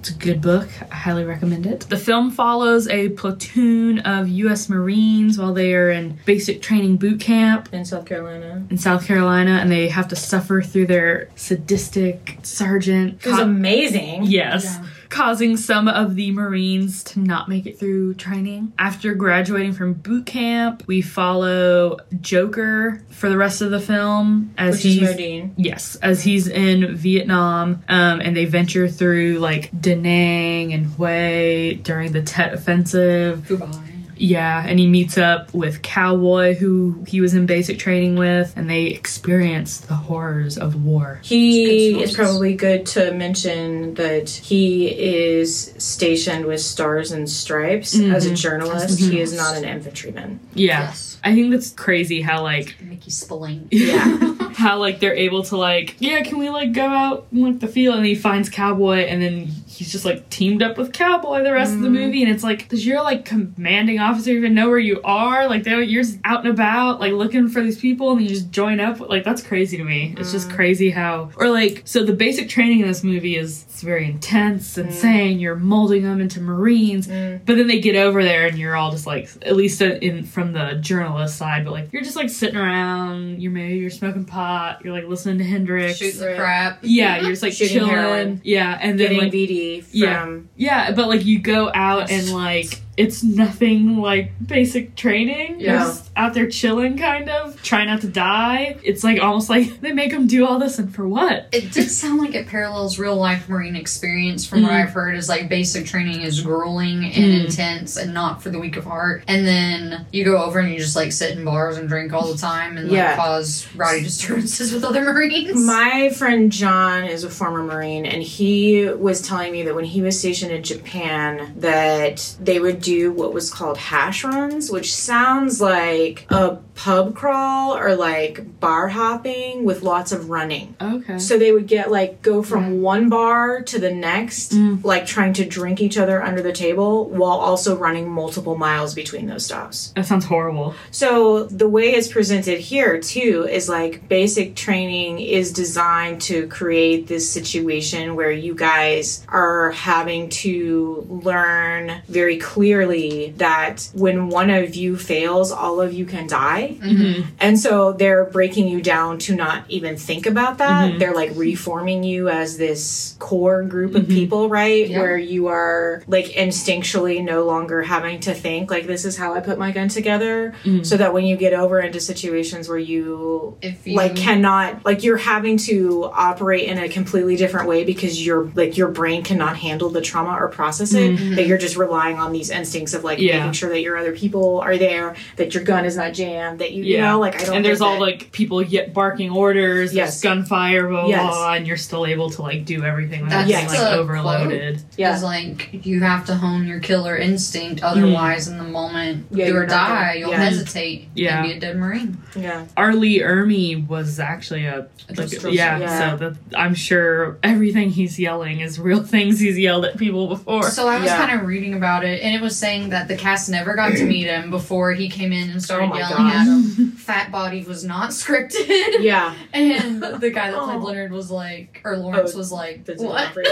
It's a good book. I highly recommend it. The film follows a platoon of U.S. Marines while they are in basic training boot camp in south carolina in South Carolina, and they have to suffer through their sadistic sergeant. it was amazing Yes. Yeah. Causing some of the Marines to not make it through training. After graduating from boot camp, we follow Joker for the rest of the film as which he's modine yes, as he's in Vietnam, um, and they venture through like Da Nang and Hue during the Tet Offensive. Goodbye. Yeah, and he meets up with Cowboy, who he was in basic training with, and they experience the horrors of war. He is probably good to mention that he is stationed with Stars and Stripes as a mm-hmm. journalist. He is not an infantryman. Yeah. Yes. I think that's crazy how like Mickey Spillane. Yeah. how like they're able to like yeah can we like go out and like, the field and he finds cowboy and then he's just like teamed up with cowboy the rest of the mm. movie and it's like does your like commanding officer even know where you are like they you're just out and about like looking for these people and you just join up like that's crazy to me. It's just mm. crazy how or like so the basic training in this movie is it's very intense insane mm. you're molding them into marines but then they get over there and you're all just like at least uh, in from the journalist side but like you're just like sitting around you're maybe you're smoking pot you're like listening to hendrix. Shoot the crap. yeah you're just like Shooting chilling. Heroin. yeah and then Getting like VD from yeah. yeah but like you go out and like it's nothing like basic training you're Yeah. just out there chilling kind of try not to die it's like almost like they make them do all this and for what It did sound like it parallels real life Marine experience from what Mhm. I've heard is like basic training is grueling and Mm. intense and not for the weak of heart. And then you go over and you just like sit in bars and drink all the time and like Yeah. cause rowdy disturbances with other Marines. My friend John is a former Marine, and he was telling me that when he was stationed in Japan, that they would do what was called hash runs, which sounds like a pub crawl or like bar hopping with lots of running. okay So they would get like go from one bar to the next, mm. like trying to drink each other under the table while also running multiple miles between those stops. that sounds horrible So the way it's presented here too is like basic training is designed to create this situation where you guys are having to learn very clearly that when one of you fails, all of you can die. Mm-hmm. And so they're breaking you down to not even think about that. Mm-hmm. They're like reforming you as this core group of mm-hmm. people, right? Yeah. Where you are like instinctually no longer having to think like this is how I put my gun together so that when you get over into situations where you If you like cannot like you're having to operate in a completely different way because your like your brain cannot handle the trauma or process it that you're just relying on these instincts of like Yeah. making sure that your other people are there that your gun is not jammed that you you Yeah. know like I don't and there's all that. like people yet barking orders Yes. there's gunfire blah, blah Yes. blah and you're still able to like do everything without That's being like the overloaded Yeah. is like you have to hone your killer instinct. Otherwise, in the moment Yeah, do you're or not die, gonna- you'll yeah. hesitate Yeah. and be a dead Marine. yeah R. Lee Ermey was actually a like, Minstrel, yeah, yeah. so that I'm sure everything he's yelling is real things he's yelled at people before. So I was Yeah. kind of reading about it, and it was saying that the cast never got to meet him before he came in and started Oh yelling gosh. at him. Fat Body was not scripted. yeah And the guy that played Oh. Leonard was like, or Lawrence Oh, was like, what?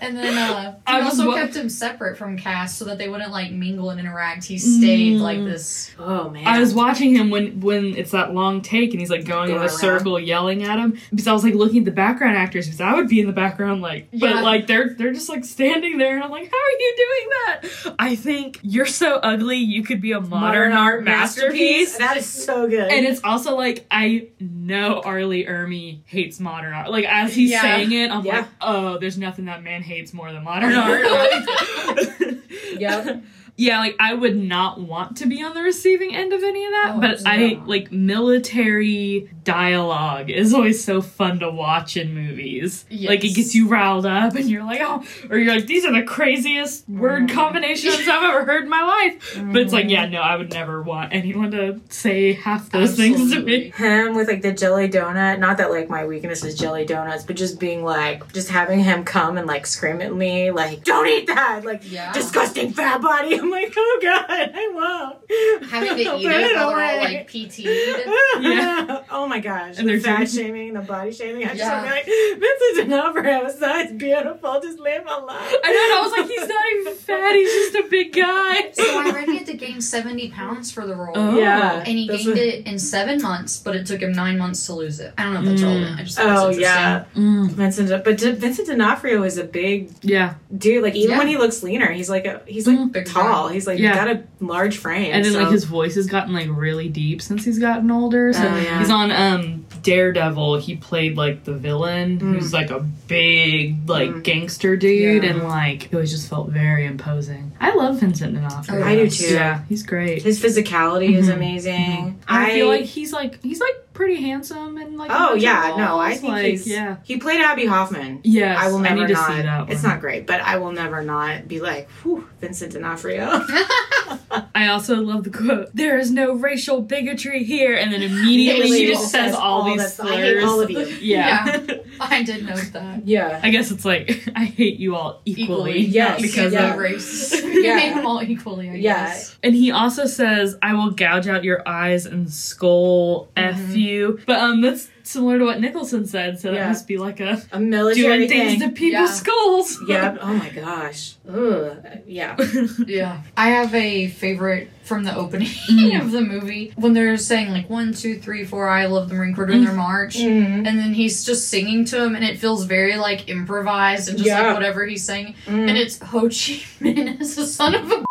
And then uh, I he was also wo- kept him separate from cast so that they wouldn't like mingle and interact. He stayed Mm. like this. oh man I was watching him when when it's that long take and he's like going in Going a around. circle yelling at him because I was like looking at the background actors because I would be in the background like Yeah. but like they're they're just like standing there and I'm like how are you doing that? I think you're so ugly you could be a modern, art masterpiece. That is so good And it's also like I know R. Lee Ermey hates modern art. Like as he's Yeah. saying it, I'm Yeah. like, oh, there's nothing that man hates more than modern art. Like- Yep. Yeah, like I would not want to be on the receiving end of any of that, Oh, but I like military dialogue is always so fun to watch in movies. Like it gets you riled up and you're like, oh, or you're like, these are the craziest word mm. combinations I've ever heard in my life. But it's like, yeah, no, I would never want anyone to say half those things to me. Him with like the jelly donut not that like my weakness is jelly donuts but just being like just having him come and like scream at me like don't eat that like Yeah. disgusting fat body i'm like oh god i won't Having to eat put it while they're all like PT'd. Yeah. oh my gosh. And the they're fat doing- shaming, the body shaming. I just Yeah. want to be like, Vincent D'Onofrio, so it's beautiful. Just live a life. I know, and I was like, he's not even fat, he's just a big guy. So I read he had to gain 70 pounds for the role. Oh. Yeah. And he That's gained what- it in seven months, but it took him nine months to lose it. I don't know if that's Mm. relevant. I just thought Oh yeah, Mm. Vincent. But D- Vincent D'Onofrio is a big Yeah. dude. Like even Yeah. when he looks leaner, he's like a he's like Mm. Big tall. He's like Yeah. got a large frame. And then so- like his voice has gotten like really deep since he's gotten older. So Oh, yeah. he's on um Daredevil. He played like the villain, who's like a big like Mm. gangster dude, Yeah. and like it always just felt very imposing. I love Vincent D'Onofrio. Oh, I do too. Yeah, he's great. his physicality is Mhm. amazing. I, feel like he's like he's like pretty handsome and like. Oh bunch of yeah, no, I think like, he's yeah. He played Abbie Hoffman. Yes, I will never need to not. see that. It's not great, but I will never not be like, whew, Vincent D'Onofrio. I also love the quote, there is no racial bigotry here. And then immediately Immediately she just just says says all, all these this- slurs. I hate all of you. Yeah. Yeah. I did note that. Yeah. I guess it's like, I hate you all equally. Equally. Yes. Because Yeah. of race. Yeah. you made them all equally, I Yeah. guess. And he also says, I will gouge out your eyes and skull Mm-hmm. F you. But um that's similar to what Nicholson said, so that Yeah. must be like a A military doing things thing. to people's Yeah. skulls. Yeah. Oh my gosh. Ugh. Yeah. Yeah. I have a favorite from the opening Mm. of the movie when they're saying like one, two, three, four, I love the Marine Corps doing their march. Mhm. And then he's just singing to him and it feels very like improvised and just Yeah. like whatever he's saying. Mm. And it's Ho Chi Minh as the son of a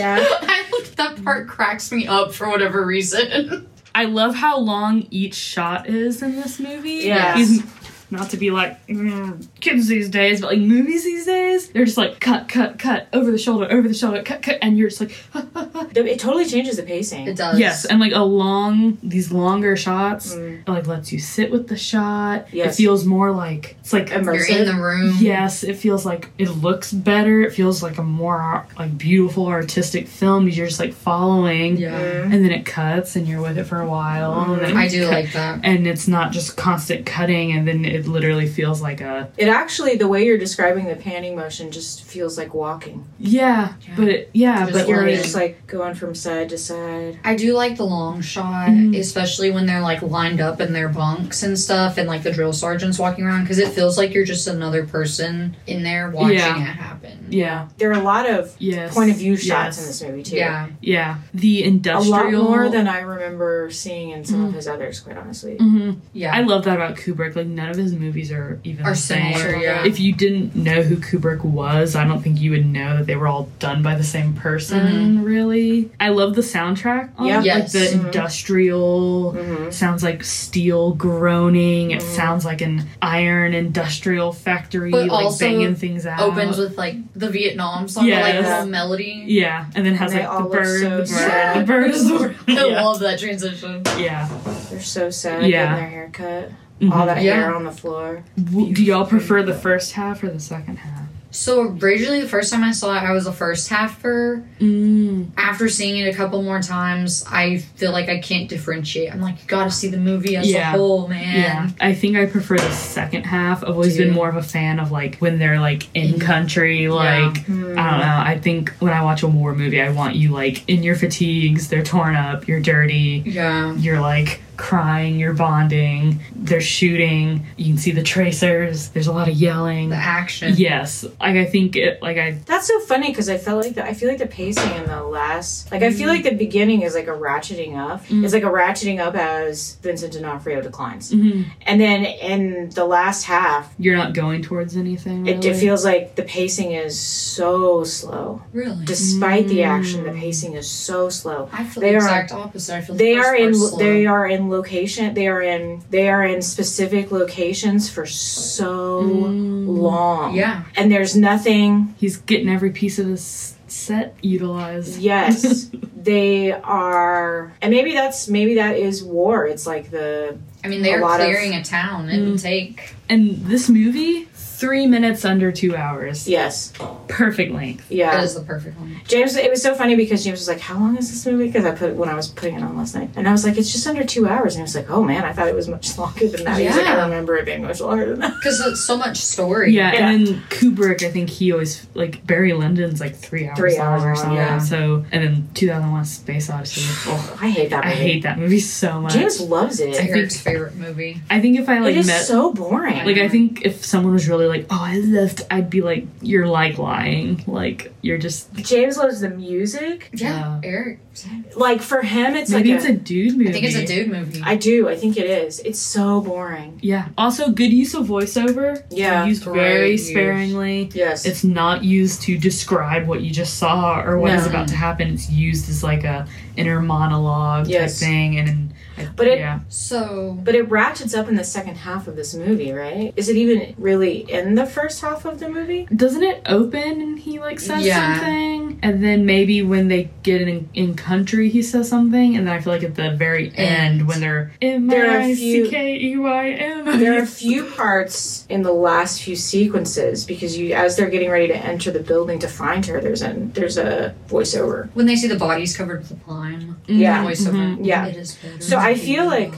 Yeah. I look that part cracks me up for whatever reason. I love how long each shot is in this movie. Yes. He's not to be like mm, kids these days, but like movies these days, they're just like cut, cut, cut, over the shoulder, over the shoulder, cut, cut, and you're just like, It totally changes the pacing. It does. yes, and like a long, these longer shots, Mm. it, like lets you sit with the shot. Yes. It feels more like it's like Immersive. You're in the room. Yes, it feels like it looks better. It feels like a more like beautiful artistic film. You're just like following, Yeah. Mm. and then it cuts, and you're with it for a while. and then I do cut- like that. and it's not just constant cutting, and then it literally feels like a It actually, the way you're describing the panning motion just feels like walking. yeah, but it, yeah, Just but You're Flying. just like going from side to side. I do like the long shot, Mhm. especially when they're like lined up in their bunks and stuff, and like the drill sergeants walking around, because it feels like you're just another person in there watching Yeah. it happen. Yeah, There are a lot of yes, point of view shots yes. in this movie too. Yeah, Yeah, the A industrial lot more than I remember seeing in some of his others, quite honestly. Mhm. yeah. I love that about Kubrick. Like none of his movies are even Are the same. similar, yeah. If you didn't know who Kubrick was, I don't think you would know that they were all done by the same person. Really, I love the soundtrack. on Yeah. it, Yes. like the Mhm. industrial Mhm. sounds like steel groaning. It Mhm. sounds like an iron industrial factory, But like also banging things out. Opens with like the Vietnam song, Yes. like little melody. yeah, and then has And like the look bird, so the bird, sad. the bird is the I yeah. love that transition. yeah. They're so sad Yeah. getting their hair cut. Mhm. All that Yeah. hair on the floor. W- Do y'all prefer the first half or the second half? So originally, the first time I saw it, I was a first halfer. Mm. After seeing it a couple more times, I feel like I can't differentiate. I'm like, you gotta see the movie as Yeah. a whole, man. Yeah, I think I prefer the second half. I've always Do been more of a fan of like when they're like in country. Like Hmm. I don't know. I think when I watch a war movie, I want you like in your fatigues. They're torn up. You're dirty. Yeah. You're like crying. You're bonding. They're shooting. You can see the tracers. There's a lot of yelling. The action. Yes, like I think it. Like I. That's so funny because I felt like the, I feel like the pacing in the last like I feel like the beginning is like a ratcheting up. Mm. It's like a ratcheting up as Vincent D'Onofrio declines, Mhm. and then in the last half, You're not going towards anything. it, it feels like the pacing is so slow. Really? Despite the action, Mm. the pacing is so slow. I feel They the are- exact opposite. I feel They the first are in slow. they are in location. They are in they are in specific locations for so mm. long. Yeah. and there's nothing He's getting every piece of his set utilized. Yes, they are, and maybe that's maybe that is war. It's like the I mean, they're lot of- clearing a town. It would mm. take. And this movie, three minutes under two hours. yes, Perfect length. That yeah. is the perfect one. James, it was so funny because James was like, "How long is this movie?" Because I put when I was putting it on last night, and I was like, "It's just under two hours," and he was like, "Oh man, I thought it was much longer than that." He's like, Yeah. "I remember it being much longer than that." Because it's so much story. Yeah, Yeah. and then Kubrick, I think he always like Barry Lyndon's like three hours, Three hours or something. yeah. So and then 2001: Space Odyssey. Oh, I hate that I movie. hate that movie so much. James loves it. It's I think- Eric's favorite movie. I think if I like it is met. so boring. like I think if someone was really like, "Oh, I loved," I'd be like, "You're like lying. Like you're just James loves the music. Yeah, Yeah. Eric. Like for him, it's maybe like it's a, dude movie." I think it's a dude movie. I do. I think it is. It's so boring. Yeah. Also, good use of voiceover. Yeah. used Great very use. sparingly. Yes. It's not used to describe what you just saw or what is No. about to happen. It's used as like a inner monologue Yes. type thing. And But it yeah. So but it ratchets up in the second half of this movie, right? Is it even really in the first half of the movie? Doesn't it open and he like says Yeah. something? And then maybe when they get in in country he says something and then I feel like at the very end when they're M There are I a few- C K E Y M There are a few parts in the last few sequences because you, as they're getting ready to enter the building to find her, there's a there's a voiceover. when they see the bodies covered with lime, Yeah. voiceover. Mhm. Yeah. It is better So I feel like.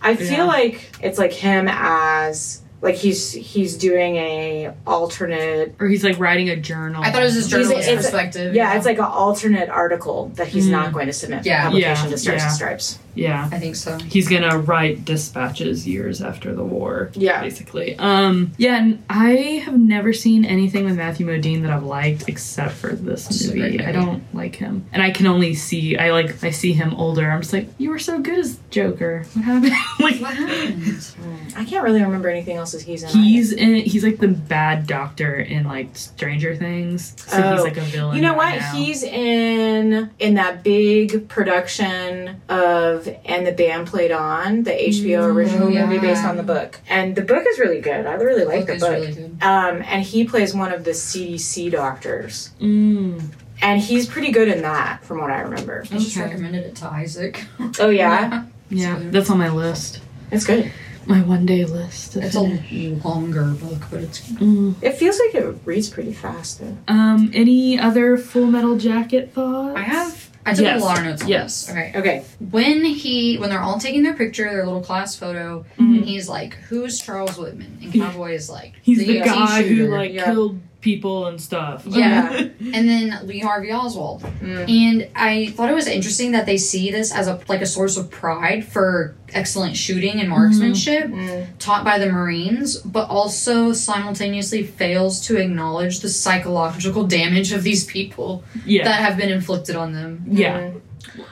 I feel Yeah. like it's like him as like he's he's doing a alternate or he's like writing a journal. I thought it was his He's- journalist it's a- perspective. yeah, it's like an alternate article that he's Mm. not going to submit for Yeah. publication Yeah, to Stars yeah. and Stripes. Yeah. I think so. He's gonna write dispatches years after the war. Yeah. Basically. Um yeah, and I have never seen anything with Matthew Modine that I've liked except for this movie. I don't like him. And I can only see I like I see him older. I'm just like, you were so good as Joker. What happened? like What happened? I can't really remember anything else that he's in. He's in he's like the bad doctor in like Stranger Things. So he's Oh. like a villain. You know what? now. He's in in that big production of and the band played on the HBO original yeah. movie based on the book, and the book is really good. I really like Book the book. really good. Um, and he plays one of the CDC doctors, Mm. and he's pretty good in that, from what I remember. I just Okay. recommended it to Isaac. Oh yeah, Yeah, good. that's on my list. it's good. My one day list. It's finish. a longer book, but it's Mm. It feels like it reads pretty fast though. Um, any other Full Metal Jacket thoughts? I have I took Yes. a lot of notes on Yes. this. Okay. Okay, When he when they're all taking their picture, their little class photo, and he's like, Who's Charles Whitman? And Cowboy is like He's the, ET guy who like Yeah. killed people and stuff. Yeah. and then Lee Harvey Oswald. Mm. And I thought it was interesting that they see this as a like a source of pride for excellent shooting and marksmanship mm. Mm. taught by the Marines, but also simultaneously fails to acknowledge the psychological damage of these people yeah. that have been inflicted on them. yeah.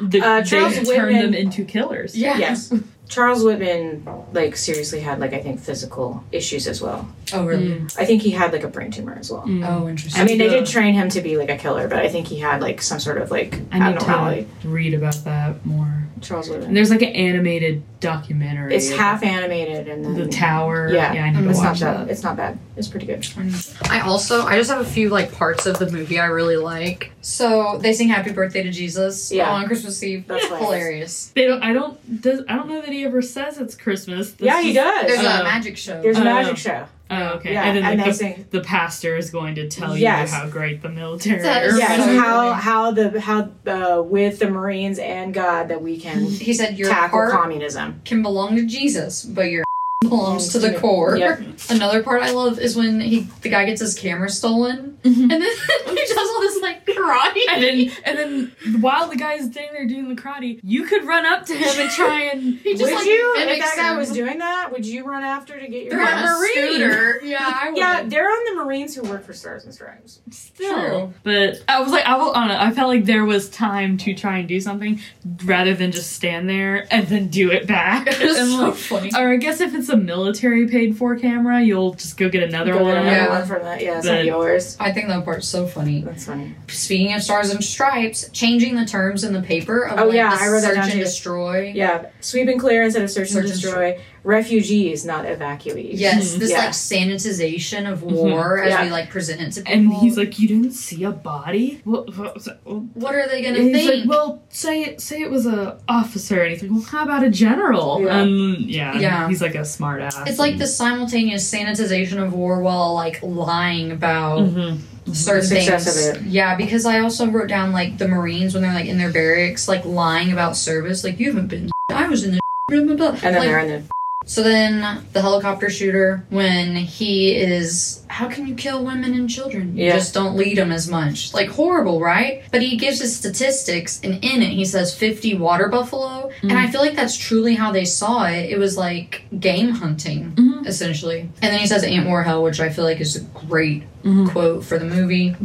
The, Uh, Charles they turn Whitman- them into killers. Yeah. yes. Charles Whitman, like, seriously had, like, I think physical issues as well. Oh really? Mm. I think he had, like, a brain tumor as well. Mm. Oh interesting. I mean, they did train him to be like a killer, but I think he had like some sort of like I need to read about that more. Charles And Whitman. there's like an animated documentary. It's half animated and then the tower. Yeah, yeah I need to it's not watch bad. that. It's not bad. It's pretty good. I also I just have a few like parts of the movie I really like. So they sing Happy Birthday to Jesus Yeah. on Christmas Eve. That's hilarious. hilarious. They don't. I don't. Does I don't know that he ever says it's Christmas. This yeah, he is- does. There's Uh, a magic show. There's a Oh. magic show. Oh, okay. Yeah, and then and like, the, sing- the pastor is going to tell Yes. you how great the military That is. is Yes, so how how the how uh, with the Marines and God that we can he said your tackle heart communism. can belong to Jesus, but your belongs to the core. Yep. Another part I love is when he the guy gets his camera stolen mm-hmm. and then he does all this like karate. And then, and then, while the guy is standing there doing the karate, you could run up to him and try and. he just would like you, if that guy him. was doing that, would you run after to get your They're on a Marine? scooter. Yeah, I would. Yeah, they're on the Marines who work for Stars and Stripes. Still, True. but I was like, I will. I, don't know, I felt like there was time to try and do something rather than just stand there and then do it back. It was And, so like- funny. Or I guess if it's a military paid for camera, you'll just go get another Go one. get another Yeah. one from that. Yeah, it's not yours. I think that part's so funny. That's funny. Speaking of stars and stripes, changing the terms in the paper of Oh, like yeah, the I wrote that search down and too. destroy. Yeah, sweep and clear instead of search, Search and and destroy. Refugees, not evacuees. Yes, hmm. this Yeah. like sanitization of mm-hmm. war as Yeah. we like present it to people. And he's like, "You didn't see a body? What? what, what "What are they gonna and he's think?" like, "Well, say it. Say it was a officer." And he's like, "Well, how about a general?" Yeah. Um, and yeah, Yeah. he's like a smart ass. it's like the simultaneous sanitization of war while like lying about Mhm. certain The things. of it. Yeah, because I also wrote down like the Marines when they're like in their barracks, like lying about service. Like you haven't been. I was in the. Blah, blah, blah. And then Like, they're in the. So then the helicopter shooter, when he is, how can you kill women and children? You Yeah. just don't lead them as much. Like horrible, right? But he gives his statistics, and in it he says 50 water buffalo, and mm-hmm. I feel like that's truly how they saw it. It was like game hunting, mm-hmm. essentially. And then he says Aunt Warhell, which I feel like is a great mm-hmm. quote for the movie.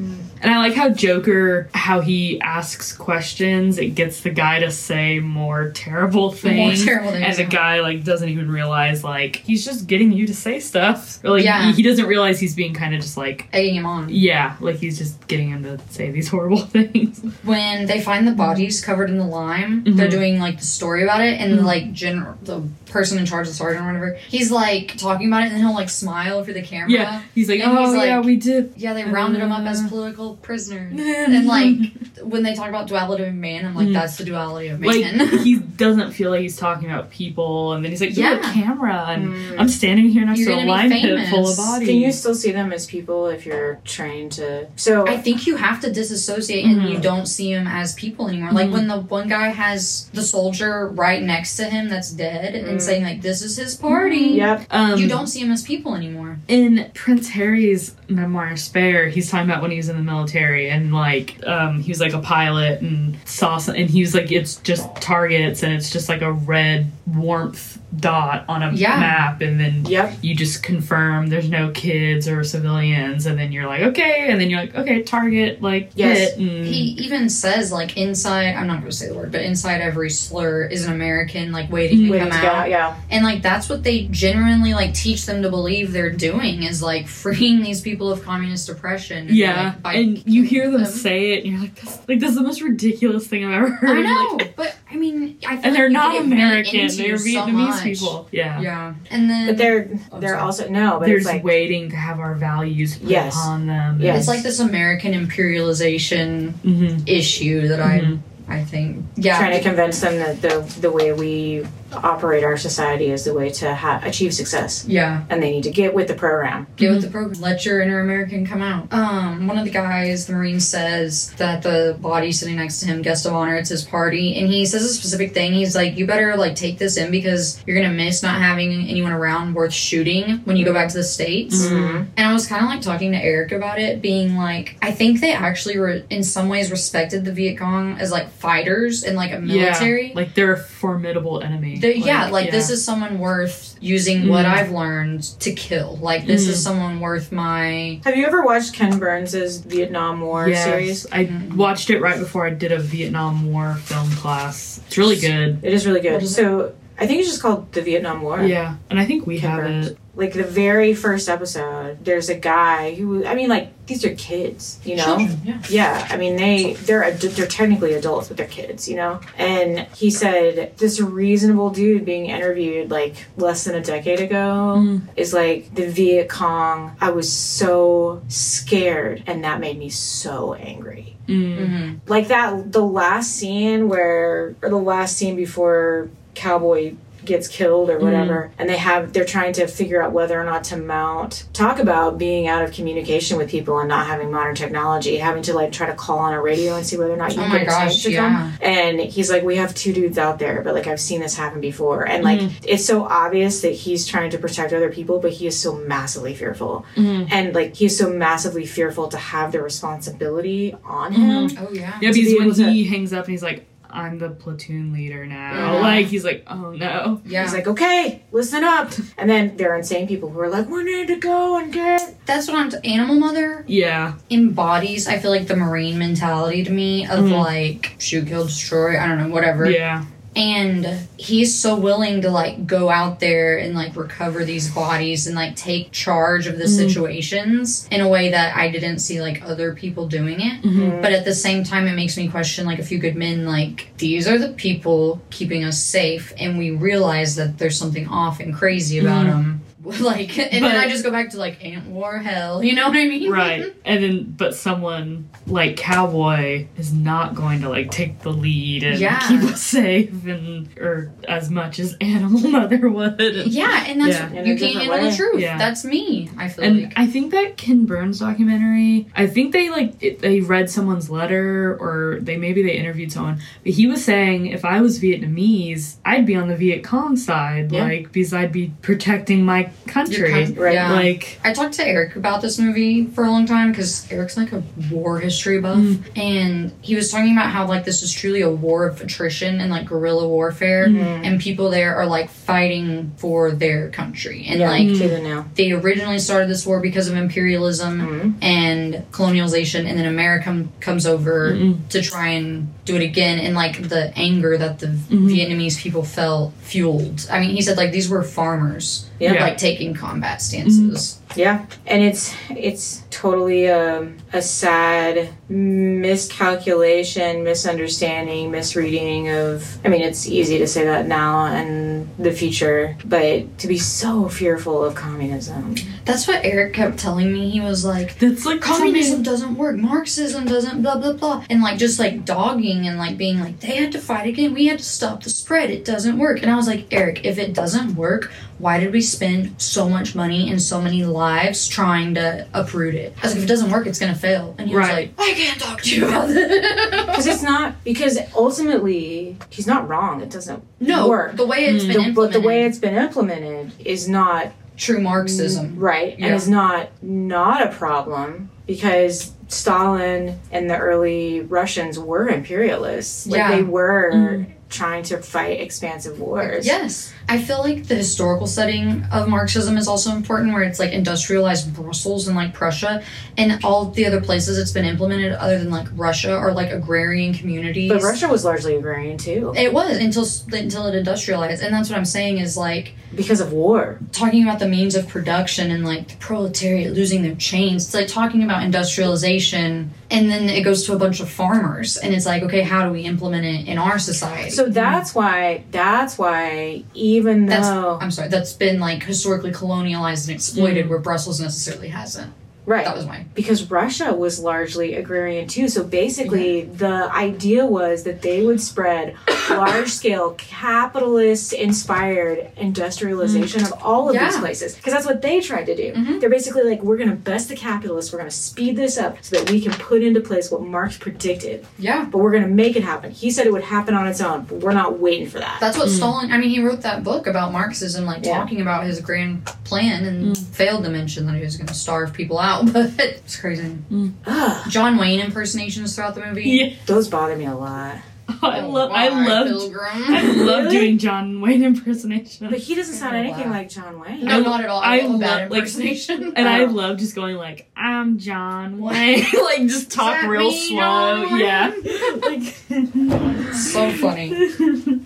And I like how Joker, how he asks questions, it gets the guy to say more terrible things. More terrible things, and the guy like doesn't even realize like he's just getting you to say stuff. Or like Yeah. he, he doesn't realize he's being kind of just like Egging him on. yeah, like he's just getting him to say these horrible things. when they find the bodies covered in the lime, Mhm. they're doing like the story about it, and Mhm. like general the person in charge, of the sergeant or whatever, he's like talking about it, and then he'll like smile for the camera. Yeah, he's like, And oh he's like- yeah, we did. Yeah, they rounded him up as Uh. political prisoners, and like when they talk about duality of man, I'm like, Mhm. that's the duality of man. Like he doesn't feel like he's talking about people, and then he's like, "Yeah, Yeah. camera," and Mm. I'm standing here next to a gonna lime pit full of bodies. Can you still see them as people if you're trying to? So I think you have to disassociate and you Mhm. don't see him as people anymore. Like Mhm. when the one guy has the soldier right next to him that's dead and Mhm. saying like this is his party. Yep. um, You don't see him as people anymore. in Prince Harry's memoir Spare, he's talking about when he was in the military and like um, he was like a pilot and saw some, and he was like it's just targets and it's just like a red warmth dot on a Yeah. map and then Yep. you just confirm there's no kids or civilians and then you're like okay and then you're like okay target like Yes. hit and He even says like inside I'm not gonna say the word, but inside every slur is an American like waiting to Waiting come out. go, yeah. And like that's what they genuinely like teach them to believe they're doing is like freeing these people of communist oppression. and, yeah like, and you hear them them. say it and you're like this, like this is the most ridiculous thing I've ever heard I know, Like, but I mean, I feel and they're like not get American they're so Vietnamese much. people yeah Yeah, and then But they're Oh, they're sorry. also no, but they're it's just like waiting to have our values put Yes. upon them. Yes. it's like this American imperialization hmm issue that Mhm. I I think yeah trying to convince them that the the way we operate our society as the way to ha- achieve success, yeah and they need to get with the program. Get with the program. Let your inner American come out. Um, one of the guys, the Marine, says that the body sitting next to him, guest of honor, it's his party, and he says a specific thing. He's like, "You better like take this in because you're gonna miss not having anyone around worth shooting when you go back to the states." Mhm. And I was kind of like talking to Eric about it, being like, I think they actually were in some ways respected the Viet Cong as like fighters and like a military. Yeah, like they're a formidable enemy. They- yeah, like yeah. this is someone worth using what Mhm. I've learned to kill. Like this Mhm. is someone worth my Have you ever watched Ken Burns' Vietnam War Yes, series? I Mhm. watched it right before I did a Vietnam War film class. It's really good. It is really good. is it? I think it's just called the Vietnam War. Yeah, and I think we have it. Like the very first episode, there's a guy who I mean, like these are kids, you know. children. Yeah. Yeah, I mean they they're ad- they're technically adults, but they're kids, you know. And he said this reasonable dude being interviewed like less than a decade ago Mm. is like the Viet Cong. I was so scared, and that made me so angry. Mm. Mm-hmm. Like that, the last scene where, or the last scene before Cowboy gets killed or mm-hmm. whatever and they have they're trying to figure out whether or not to mount talk about being out of communication with people and not having modern technology having to like try to call on a radio and see whether or not you Oh can my get a gosh, to yeah. come and he's like we have two dudes out there but like i've seen this happen before and like mm-hmm. it's so obvious that he's trying to protect other people but he is so massively fearful Mhm. and like he's so massively fearful to have the responsibility on mm-hmm. him. Oh yeah. Yeah, To be because when able to- he hangs up and he's like, "I'm the platoon leader now," Yeah. like he's like, "Oh no." Yeah. He's like, okay, listen up. And then there are insane people who are like, we need to go and get. That's what I'm. T- Animal Mother Yeah, embodies. I feel like the Marine mentality to me of Mhm. like shoot, kill, destroy. I don't know, whatever. yeah, and he's so willing to like go out there and like recover these bodies and like take charge of the Mhm. situations in a way that I didn't see like other people doing it. Mhm. But at the same time, it makes me question like a few good men, like these are the people keeping us safe, and we realize that there's something off and crazy about Mhm. them. Like, and But- then I just go back to like ant war hell. You know what I mean? right. And then, but someone like Cowboy is not going to like take the lead and Yeah. keep us safe, and or as much as Animal Mother would. And, Yeah, and that's Yeah. You a can't handle way. the truth. Yeah. That's me. I feel like And like. I think that Ken Burns documentary, I think they like it, they read someone's letter or they maybe they interviewed someone, but he was saying if I was Vietnamese, I'd be on the Viet Cong side, Yeah. like because I'd be protecting my country. Right. yeah. Like, I talked to Eric about this movie for a long time because Eric's like a war history buff, and he was talking about how like this is truly a war of attrition and like guerrilla warfare, and people there are like fighting for their country, and Yeah, like to the now. they originally started this war because of imperialism and colonialization, and then America comes over to try and do it again, and like the anger that the Vietnamese people felt fueled. I mean, he said like these were farmers, Yeah. like taking combat stances. Yeah, and it's it's totally um, a sad miscalculation, misunderstanding, misreading of. I mean, it's easy to say that now and the future, but to be so fearful of communism. That's what Eric kept telling me. He was like, that's like communism doesn't work, Marxism doesn't, blah, blah, blah. And like, just like dogging and like being like, they had to fight again. We had to stop the spread. It doesn't work. And I was like, Eric, if it doesn't work, why did we spend so much money and so many lives trying to uproot it? I was like, if it doesn't work, it's going to fail. And he was Right. like, I can't talk to you about this. Because it's not. Because ultimately, he's not wrong. It doesn't No, work. the way it's been The- but implemented. the way it's been implemented is not True Marxism. right Yeah. and is not not a problem because Stalin and the early Russians were imperialists. Like Yeah. they were Mm. Trying to fight expansive wars. Yes. I feel like the historical setting of Marxism is also important, where it's like industrialized Brussels and like Prussia, and all the other places it's been implemented, other than like Russia, are like agrarian communities. But Russia was largely agrarian too. It was until until it industrialized, and that's what I'm saying is like because of war. Talking about the means of production and like the proletariat losing their chains. It's like talking about industrialization, and then it goes to a bunch of farmers, and it's like, okay, how do we implement it in our society? So that's why that's why even That's, though I'm sorry, that's been like historically colonialized and exploited Mm. where Brussels necessarily hasn't. Right. That was my because Russia was largely agrarian too. So basically, the idea was that they would spread large scale capitalist inspired industrialization of all of these Yeah. Mm-hmm. places. Because that's what they tried to do. They're basically like, we're going to best the capitalists, we're going to speed this up so that we can put into place what Marx predicted. Yeah. But we're going to make it happen. He said it would happen on its own, but we're not waiting for that. That's what Stalin. I mean, he wrote that book about Marxism, like Yeah. talking about his grand plan, and failed to mention that he was going to starve people out. But it's crazy. Mm. John Wayne impersonations throughout the movie. Yeah. Those bother me a lot. I love, I love, I love doing John Wayne impersonation. But he doesn't sound anything like John Wayne. No, not at all. I, love bad love- like, impersonation. and I love just going like, "I'm John Wayne," like just talk that real me, slow. John Wayne? Yeah, like so funny.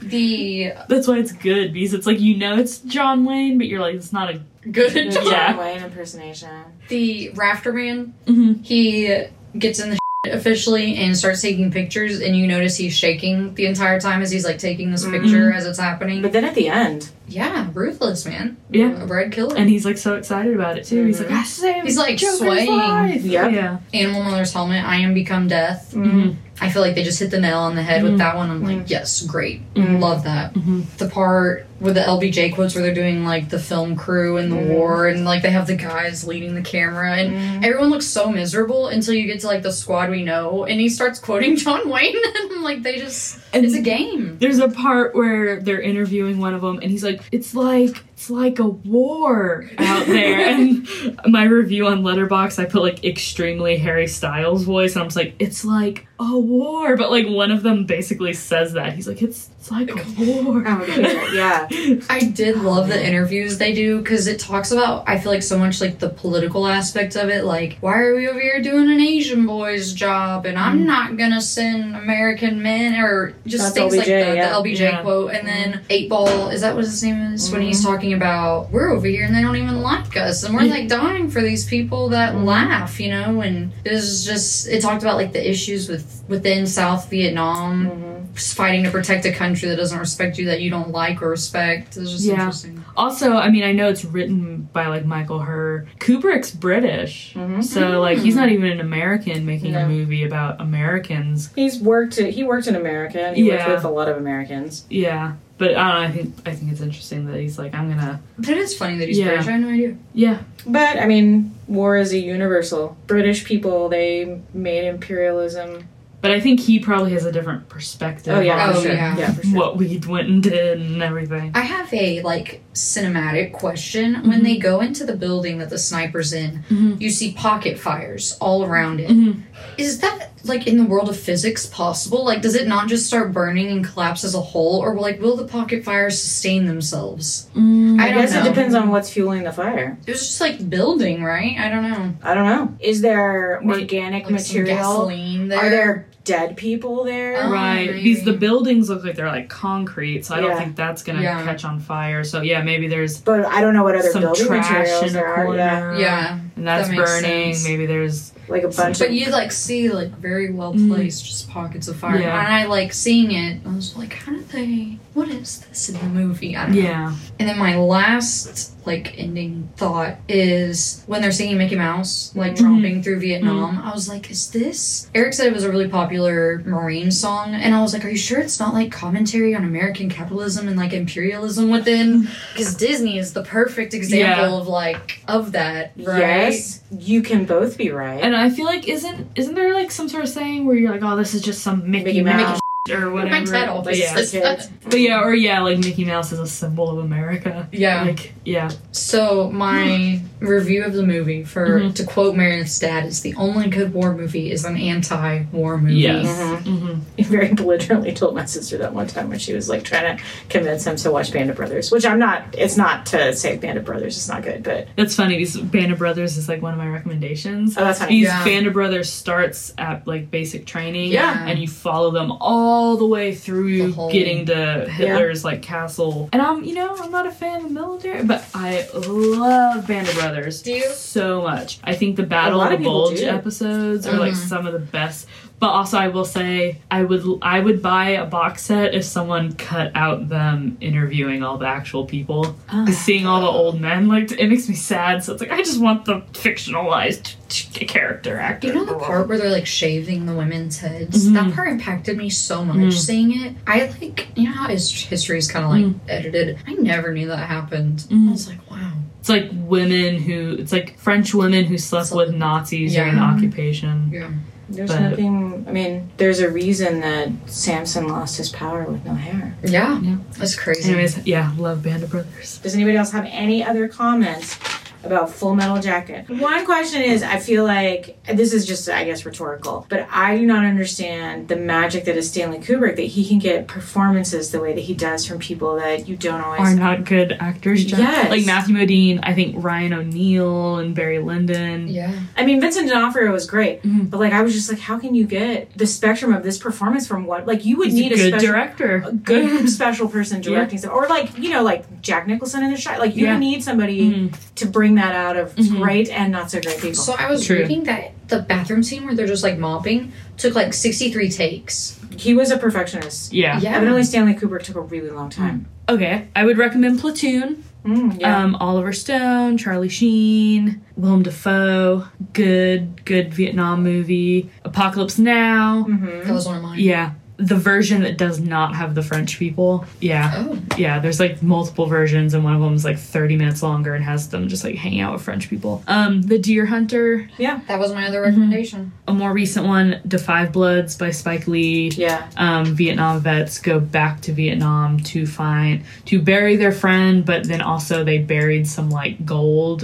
The that's why it's good because it's like you know it's John Wayne, but you're like it's not a good John Yeah. Wayne impersonation. the Rafter Man, Mhm. he gets in the officially and starts taking pictures, and you notice he's shaking the entire time as he's like taking this picture mm-hmm. as it's happening. But then at the end, yeah, ruthless man. Yeah. a bred killer. And he's like so excited about it too. He's like, mm-hmm. I saved He's, like, Joker's swaying. life. Yep. Yeah. Animal Mother's helmet. I am become death. Mhm. I feel like they just hit the nail on the head with mm-hmm. that one. I'm like, yes, great, love that. The part with the LBJ quotes where they're doing like the film crew and the mm. war, and like they have the guys leading the camera, and mm. everyone looks so miserable until you get to like the squad we know, and he starts quoting John Wayne, and like, they just, And- it's a game. There's a part where they're interviewing one of them, and he's like, "It's like it's like a war out there." and my review on Letterboxd, I put like extremely Harry Styles voice, and I'm just like, "It's like a war," but like one of them basically says that he's like, "It's it's like a war." Oh, okay. Yeah. I did love the interviews they do because it talks about I feel like so much like the political aspect of it. Like, why are we over here doing an Asian boy's job and I'm mm. not gonna send American men or just That's things like LBJ, that. yeah. The LBJ Yeah. quote, and then mm-hmm. Eight Ball is that what his name is when he's mm-hmm. talking about we're over here and they don't even like us and we're mm. like dying for these people that mm-hmm. laugh, you know. And it was just it talked about like the issues with within South Vietnam. just Fighting to protect a country that doesn't respect you, that you don't like or respect. It was just Yeah. interesting. Also, I mean, I know it's written by like Michael Herr. Kubrick's British, mm-hmm. so like he's not hmm. even an American making No. a movie about Americans. He's worked. He worked in America. And he worked with a lot of Americans. Yeah, but I don't know. I think I think it's interesting that he's like, I'm gonna. But it is funny that he's Yeah. British. I had no idea. Yeah, But I mean, war is a universal. British people they made imperialism But I think he probably has a different perspective. Oh, yeah, on for sure. yeah. Yeah, for sure. what we went and did and everything. I have a like cinematic question. When mm-hmm. they go into the building that the sniper's in, mm-hmm. you see pocket fires all around it. Mm-hmm. Is that like in the world of physics possible? Like, does it not just start burning and collapse as a whole, or like will the pocket fires sustain themselves? Mm, I, I guess know. it depends on what's fueling the fire. It was just like building, right? I don't know. I don't know. Is there organic Like some material? gasoline there. Are there dead people there? Oh, right. maybe. Because the buildings look like they're like concrete, so I don't think that's gonna Yeah. catch on fire. So yeah, maybe there's But I don't know what other some building trash materials in a there are. Yeah, corner. Yeah, And that's that makes burning. sense. Maybe there's like a bunch But of. you like see like very well mm. placed just pockets of fire. Yeah. And I like seeing it. I was like, how did they? What is this in the movie? I don't know. yeah. And then my last like ending thought is when they're singing Mickey Mouse, like mm-hmm. tromping through Vietnam. Mm-hmm. I was like, is this? Eric said it was a really popular Marine song, and I was like, are you sure it's not like commentary on American capitalism and like imperialism within? Because Disney is the perfect example Yeah. of like of that, right? Yes, you can both be right. And I feel like isn't isn't there like some sort of saying where you're like, oh, this is just some Mickey, Mickey Mouse, Mouse. Or whatever. My title But yeah. this. kids. But yeah, or yeah, like Mickey Mouse is a symbol of America. Yeah. Like yeah. So my review of the movie, for Mhm. to quote Meredith's dad, is the only good war movie is an anti-war movie. Yes. Mm-hmm. hmm very belligerently told my sister that one time when she was like trying to convince him to watch Band of Brothers, which I'm not. It's not to say Band of Brothers is not good, but That's funny because Band of Brothers is like one of my recommendations. Oh, that's funny. Because Yeah. Band of Brothers starts at like basic training, Yeah. and you follow them all the way through The getting to Hitler's like castle. And I'm, you know, I'm not a fan of military, but I love Band of Brothers. Do you? so much? I think the Battle of the Bulge do. episodes are like Mhm. some of the best. But also, I will say, I would I would buy a box set if someone cut out them interviewing all the actual people. Ah. Seeing all the old men, like it makes me sad. So it's like I just want the fictionalized character actor. You know the part where they're like shaving the women's heads? Mhm. That part impacted me so much Mhm. seeing it. I like, you know how his history is kind of like Mhm. edited? I never knew that happened. Mhm. I was like, wow. It's like women who it's like French women who slept So- with Nazis during the occupation. Yeah. There's But- nothing. I mean, there's a reason that Samson lost his power with no hair. Yeah. Yeah. That's crazy. Anyways, yeah, love Band of Brothers. Does anybody else have any other comments about Full Metal Jacket? One question is I feel like this is just, I guess, rhetorical, but I do not understand the magic that is Stanley Kubrick that he can get performances the way that he does from people that you don't always. Are not good actors. Jeff. Yes. Like Matthew Modine, I think Ryan O'Neal and Barry Lyndon. yeah. I mean, Vincent D'Onofrio was great, Mhm. but like I was just like, how can you get the spectrum of this performance from what? Like you would He's need a a good special, director. a good special person directing stuff, or like you know, like Jack Nicholson in the shot. Like you Yeah. need somebody Mhm. to bring that out of Mhm. great and not so great people. So I was True. reading that the bathroom scene where they're just like mopping took like 63 takes. he was a perfectionist. Yeah. Yeah. Evidently, Stanley Kubrick took a really long time. Okay, I would recommend Platoon. Mm, yeah. Um, Oliver Stone, Charlie Sheen, Willem Dafoe. Good, good Vietnam movie. Apocalypse Now. mm-hmm. That was one of mine. Yeah. The version that does not have the French people. Yeah. Oh. Yeah, there's like multiple versions, and one of them is like 30 minutes longer and has them just like hanging out with French people. Um, The Deer Hunter, Yeah. That was my other recommendation. a more recent one, The Five Bloods by Spike Lee. Yeah. um, Vietnam vets go back to Vietnam to find to bury their friend, but then also they buried some like gold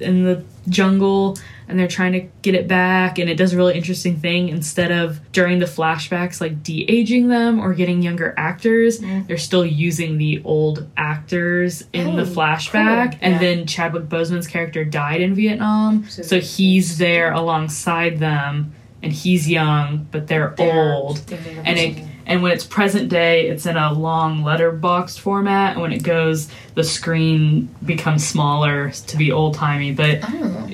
in the jungle, and they're trying to get it back. And it does a really interesting thing. Instead of during the flashbacks like de aging them or getting younger actors, they're still using the old actors in the Oh, flashback. cool. And Yeah. then Chadwick Boseman's character died in Vietnam, So so he's there alongside them. And he's young, but they're, old and it and when it's present day it's in a long letterboxed format. And when it goes the screen becomes smaller to be old timey but Oh.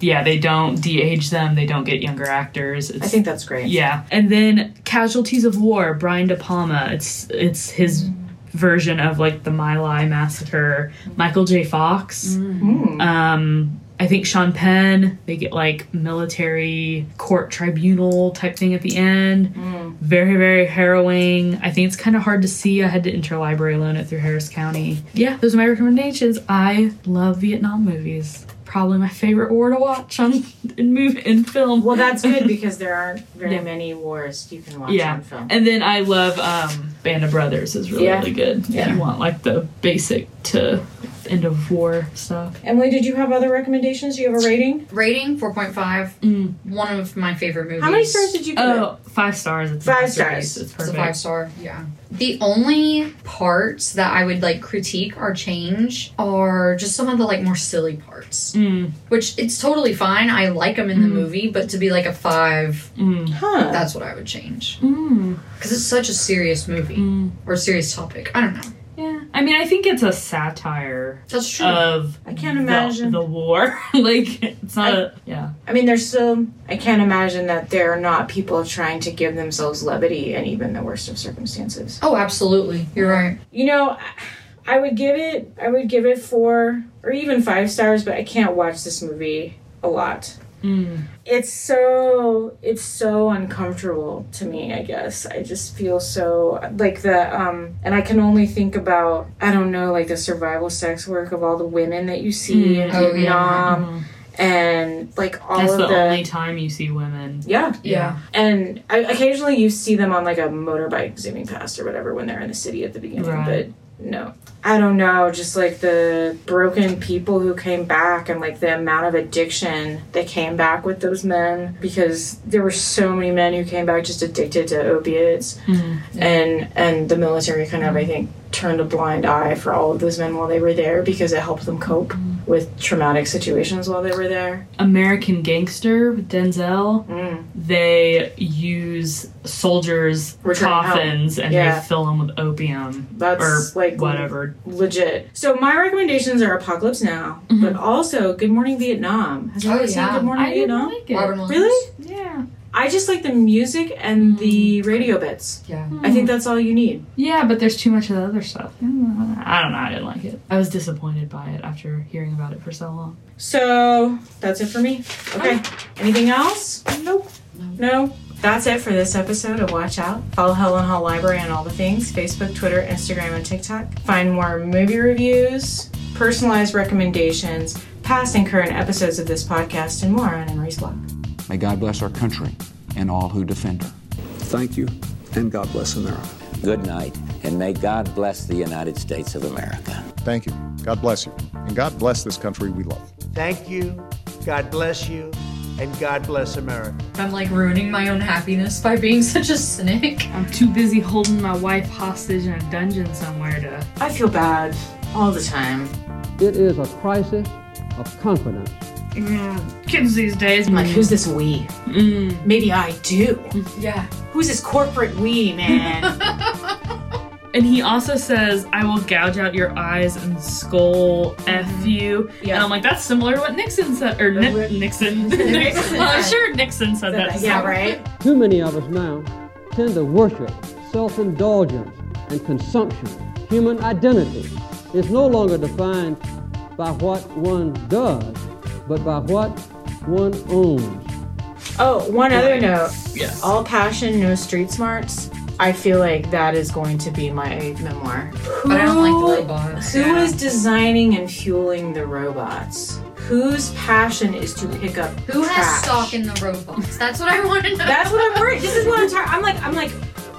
yeah they don't de-age them. They don't get younger actors. It's, I think that's great. yeah. And then casualties of war brian de palma. It's it's his version of like the my lai massacre michael j. Fox. Mm. um, I think Sean Penn, they get like military court tribunal type thing at the end. Very, very harrowing. I think it's kind of hard to see. I had to interlibrary loan it through Harris County. Yeah, those are my recommendations. I love Vietnam movies. probably my favorite war to watch on in movie in film. Well, that's good because there aren't very Yeah. many wars you can watch yeah, on film. and then I love um, Band of Brothers is really Yeah. really good. Yeah. If you want like the basic to end of war stuff. Emily, did you have other recommendations? Do you have a rating? Rating 4.5. Mm. One of my favorite movies. How many stars did you give it? Oh, five stars. It's Five stars. It's It's a five star, yeah. The only parts that I would like critique or change are just some of the like more silly parts, Mm, which it's totally fine. I like them in the Mm. movie, but to be like a five, mm, Huh. that's what I would change mm, because it's such a serious movie mm. or serious topic. I don't know. Yeah, I mean, I think it's a satire That's true. of I can't the- imagine. the, war. like it's not. I- a, yeah. I mean, there's still. I can't imagine that there are not people trying to give themselves levity in even the worst of circumstances. oh, absolutely. You're right. You know, I- I would give it. I would give it four or even five stars, but I can't watch this movie a lot. Mm. It's so it's so uncomfortable to me, I guess. I just feel so like the um and I can only think about I don't know, like the survival sex work of all the women that you see in Mm. Oh, yeah. Vietnam and like all That's of the, the, only time you see women. yeah. Yeah. And I, occasionally you see them on like a motorbike zooming past or whatever when they're in the city at the beginning. Right. No. I don't know, just like the broken people who came back and like the amount of addiction that came back with those men because there were so many men who came back just addicted to opiates Mm. and and the military kind of I think turned a blind eye for all of those men while they were there because it helped them cope with traumatic situations while they were there. American Gangster with Denzel. Mm. They use soldiers' Return home. coffins and Yeah. they fill them with opium That's or like whatever. legit. So my recommendations are Apocalypse Now, Mhm. but also Good Morning Vietnam. Has Oh, anyone seen yeah. Good Morning I didn't Vietnam? like it. Really? Yeah. I just like the music and mm. the radio bits. Yeah. I think that's all you need. Yeah, but there's too much of the other stuff. I don't know. I didn't like it. I was disappointed by it after hearing about it for so long. So that's it for me. Okay. Anything else? Nope. No. That's it for this episode of Watch Out. Follow Helen Hall Library on all the things Facebook, Twitter, Instagram, and TikTok. Find more movie reviews, personalized recommendations, past and current episodes of this podcast, and more on Emery's blog. May God bless our country and all who defend her. Thank you, and God bless America. Good night, and may God bless the United States of America. Thank you. God bless you. And God bless this country we love. Thank you. God bless you. And God bless America. I'm like ruining my own happiness by being such a cynic. I'm too busy holding my wife hostage in a dungeon somewhere to. I feel bad all the time. It is a crisis of confidence. Mm, kids these days. I'm like, who's this we? Mm. Maybe I do. Yeah. Who's this corporate we, man? And he also says, I will gouge out your eyes and skull F you. Yeah. And I'm like, that's similar to what Nixon said. Or Ni- Nixon. Nixon well, I'm sure Nixon said that. to yeah, someone. right? Too many of us now tend to worship self indulgence and consumption. Human identity is no longer defined by what one does, but by what one owns. Oh, one other note. Yes. All passion, no street smarts. I feel like that is going to be my memoir. But I don't like the Who- robots. Who Yeah. is designing and fueling the robots? Whose passion is to pick up Who has stock in the robots? That's what I want to know. That's what I'm worried. This is what I'm talking. I'm like, I'm like,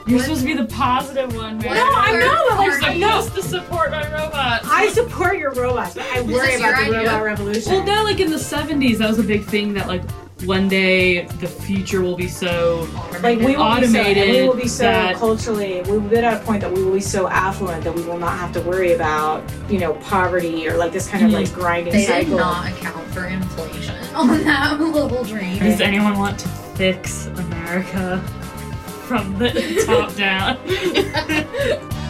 You're supposed to be the positive one, man. no, I know, but You're like, I know. supposed to support my robots. I support your robots, but I worry about the idea? robot revolution. Well, no, like in the 70s, that was a big thing that, like, one day the future will be so like we will automated. be so, and we will be so that, culturally we will get at a point that we will be so affluent that we will not have to worry about you know poverty or like this kind of like mm-hmm. grinding They cycle did not account for inflation on that little dream. Does anyone want to fix America from the top down?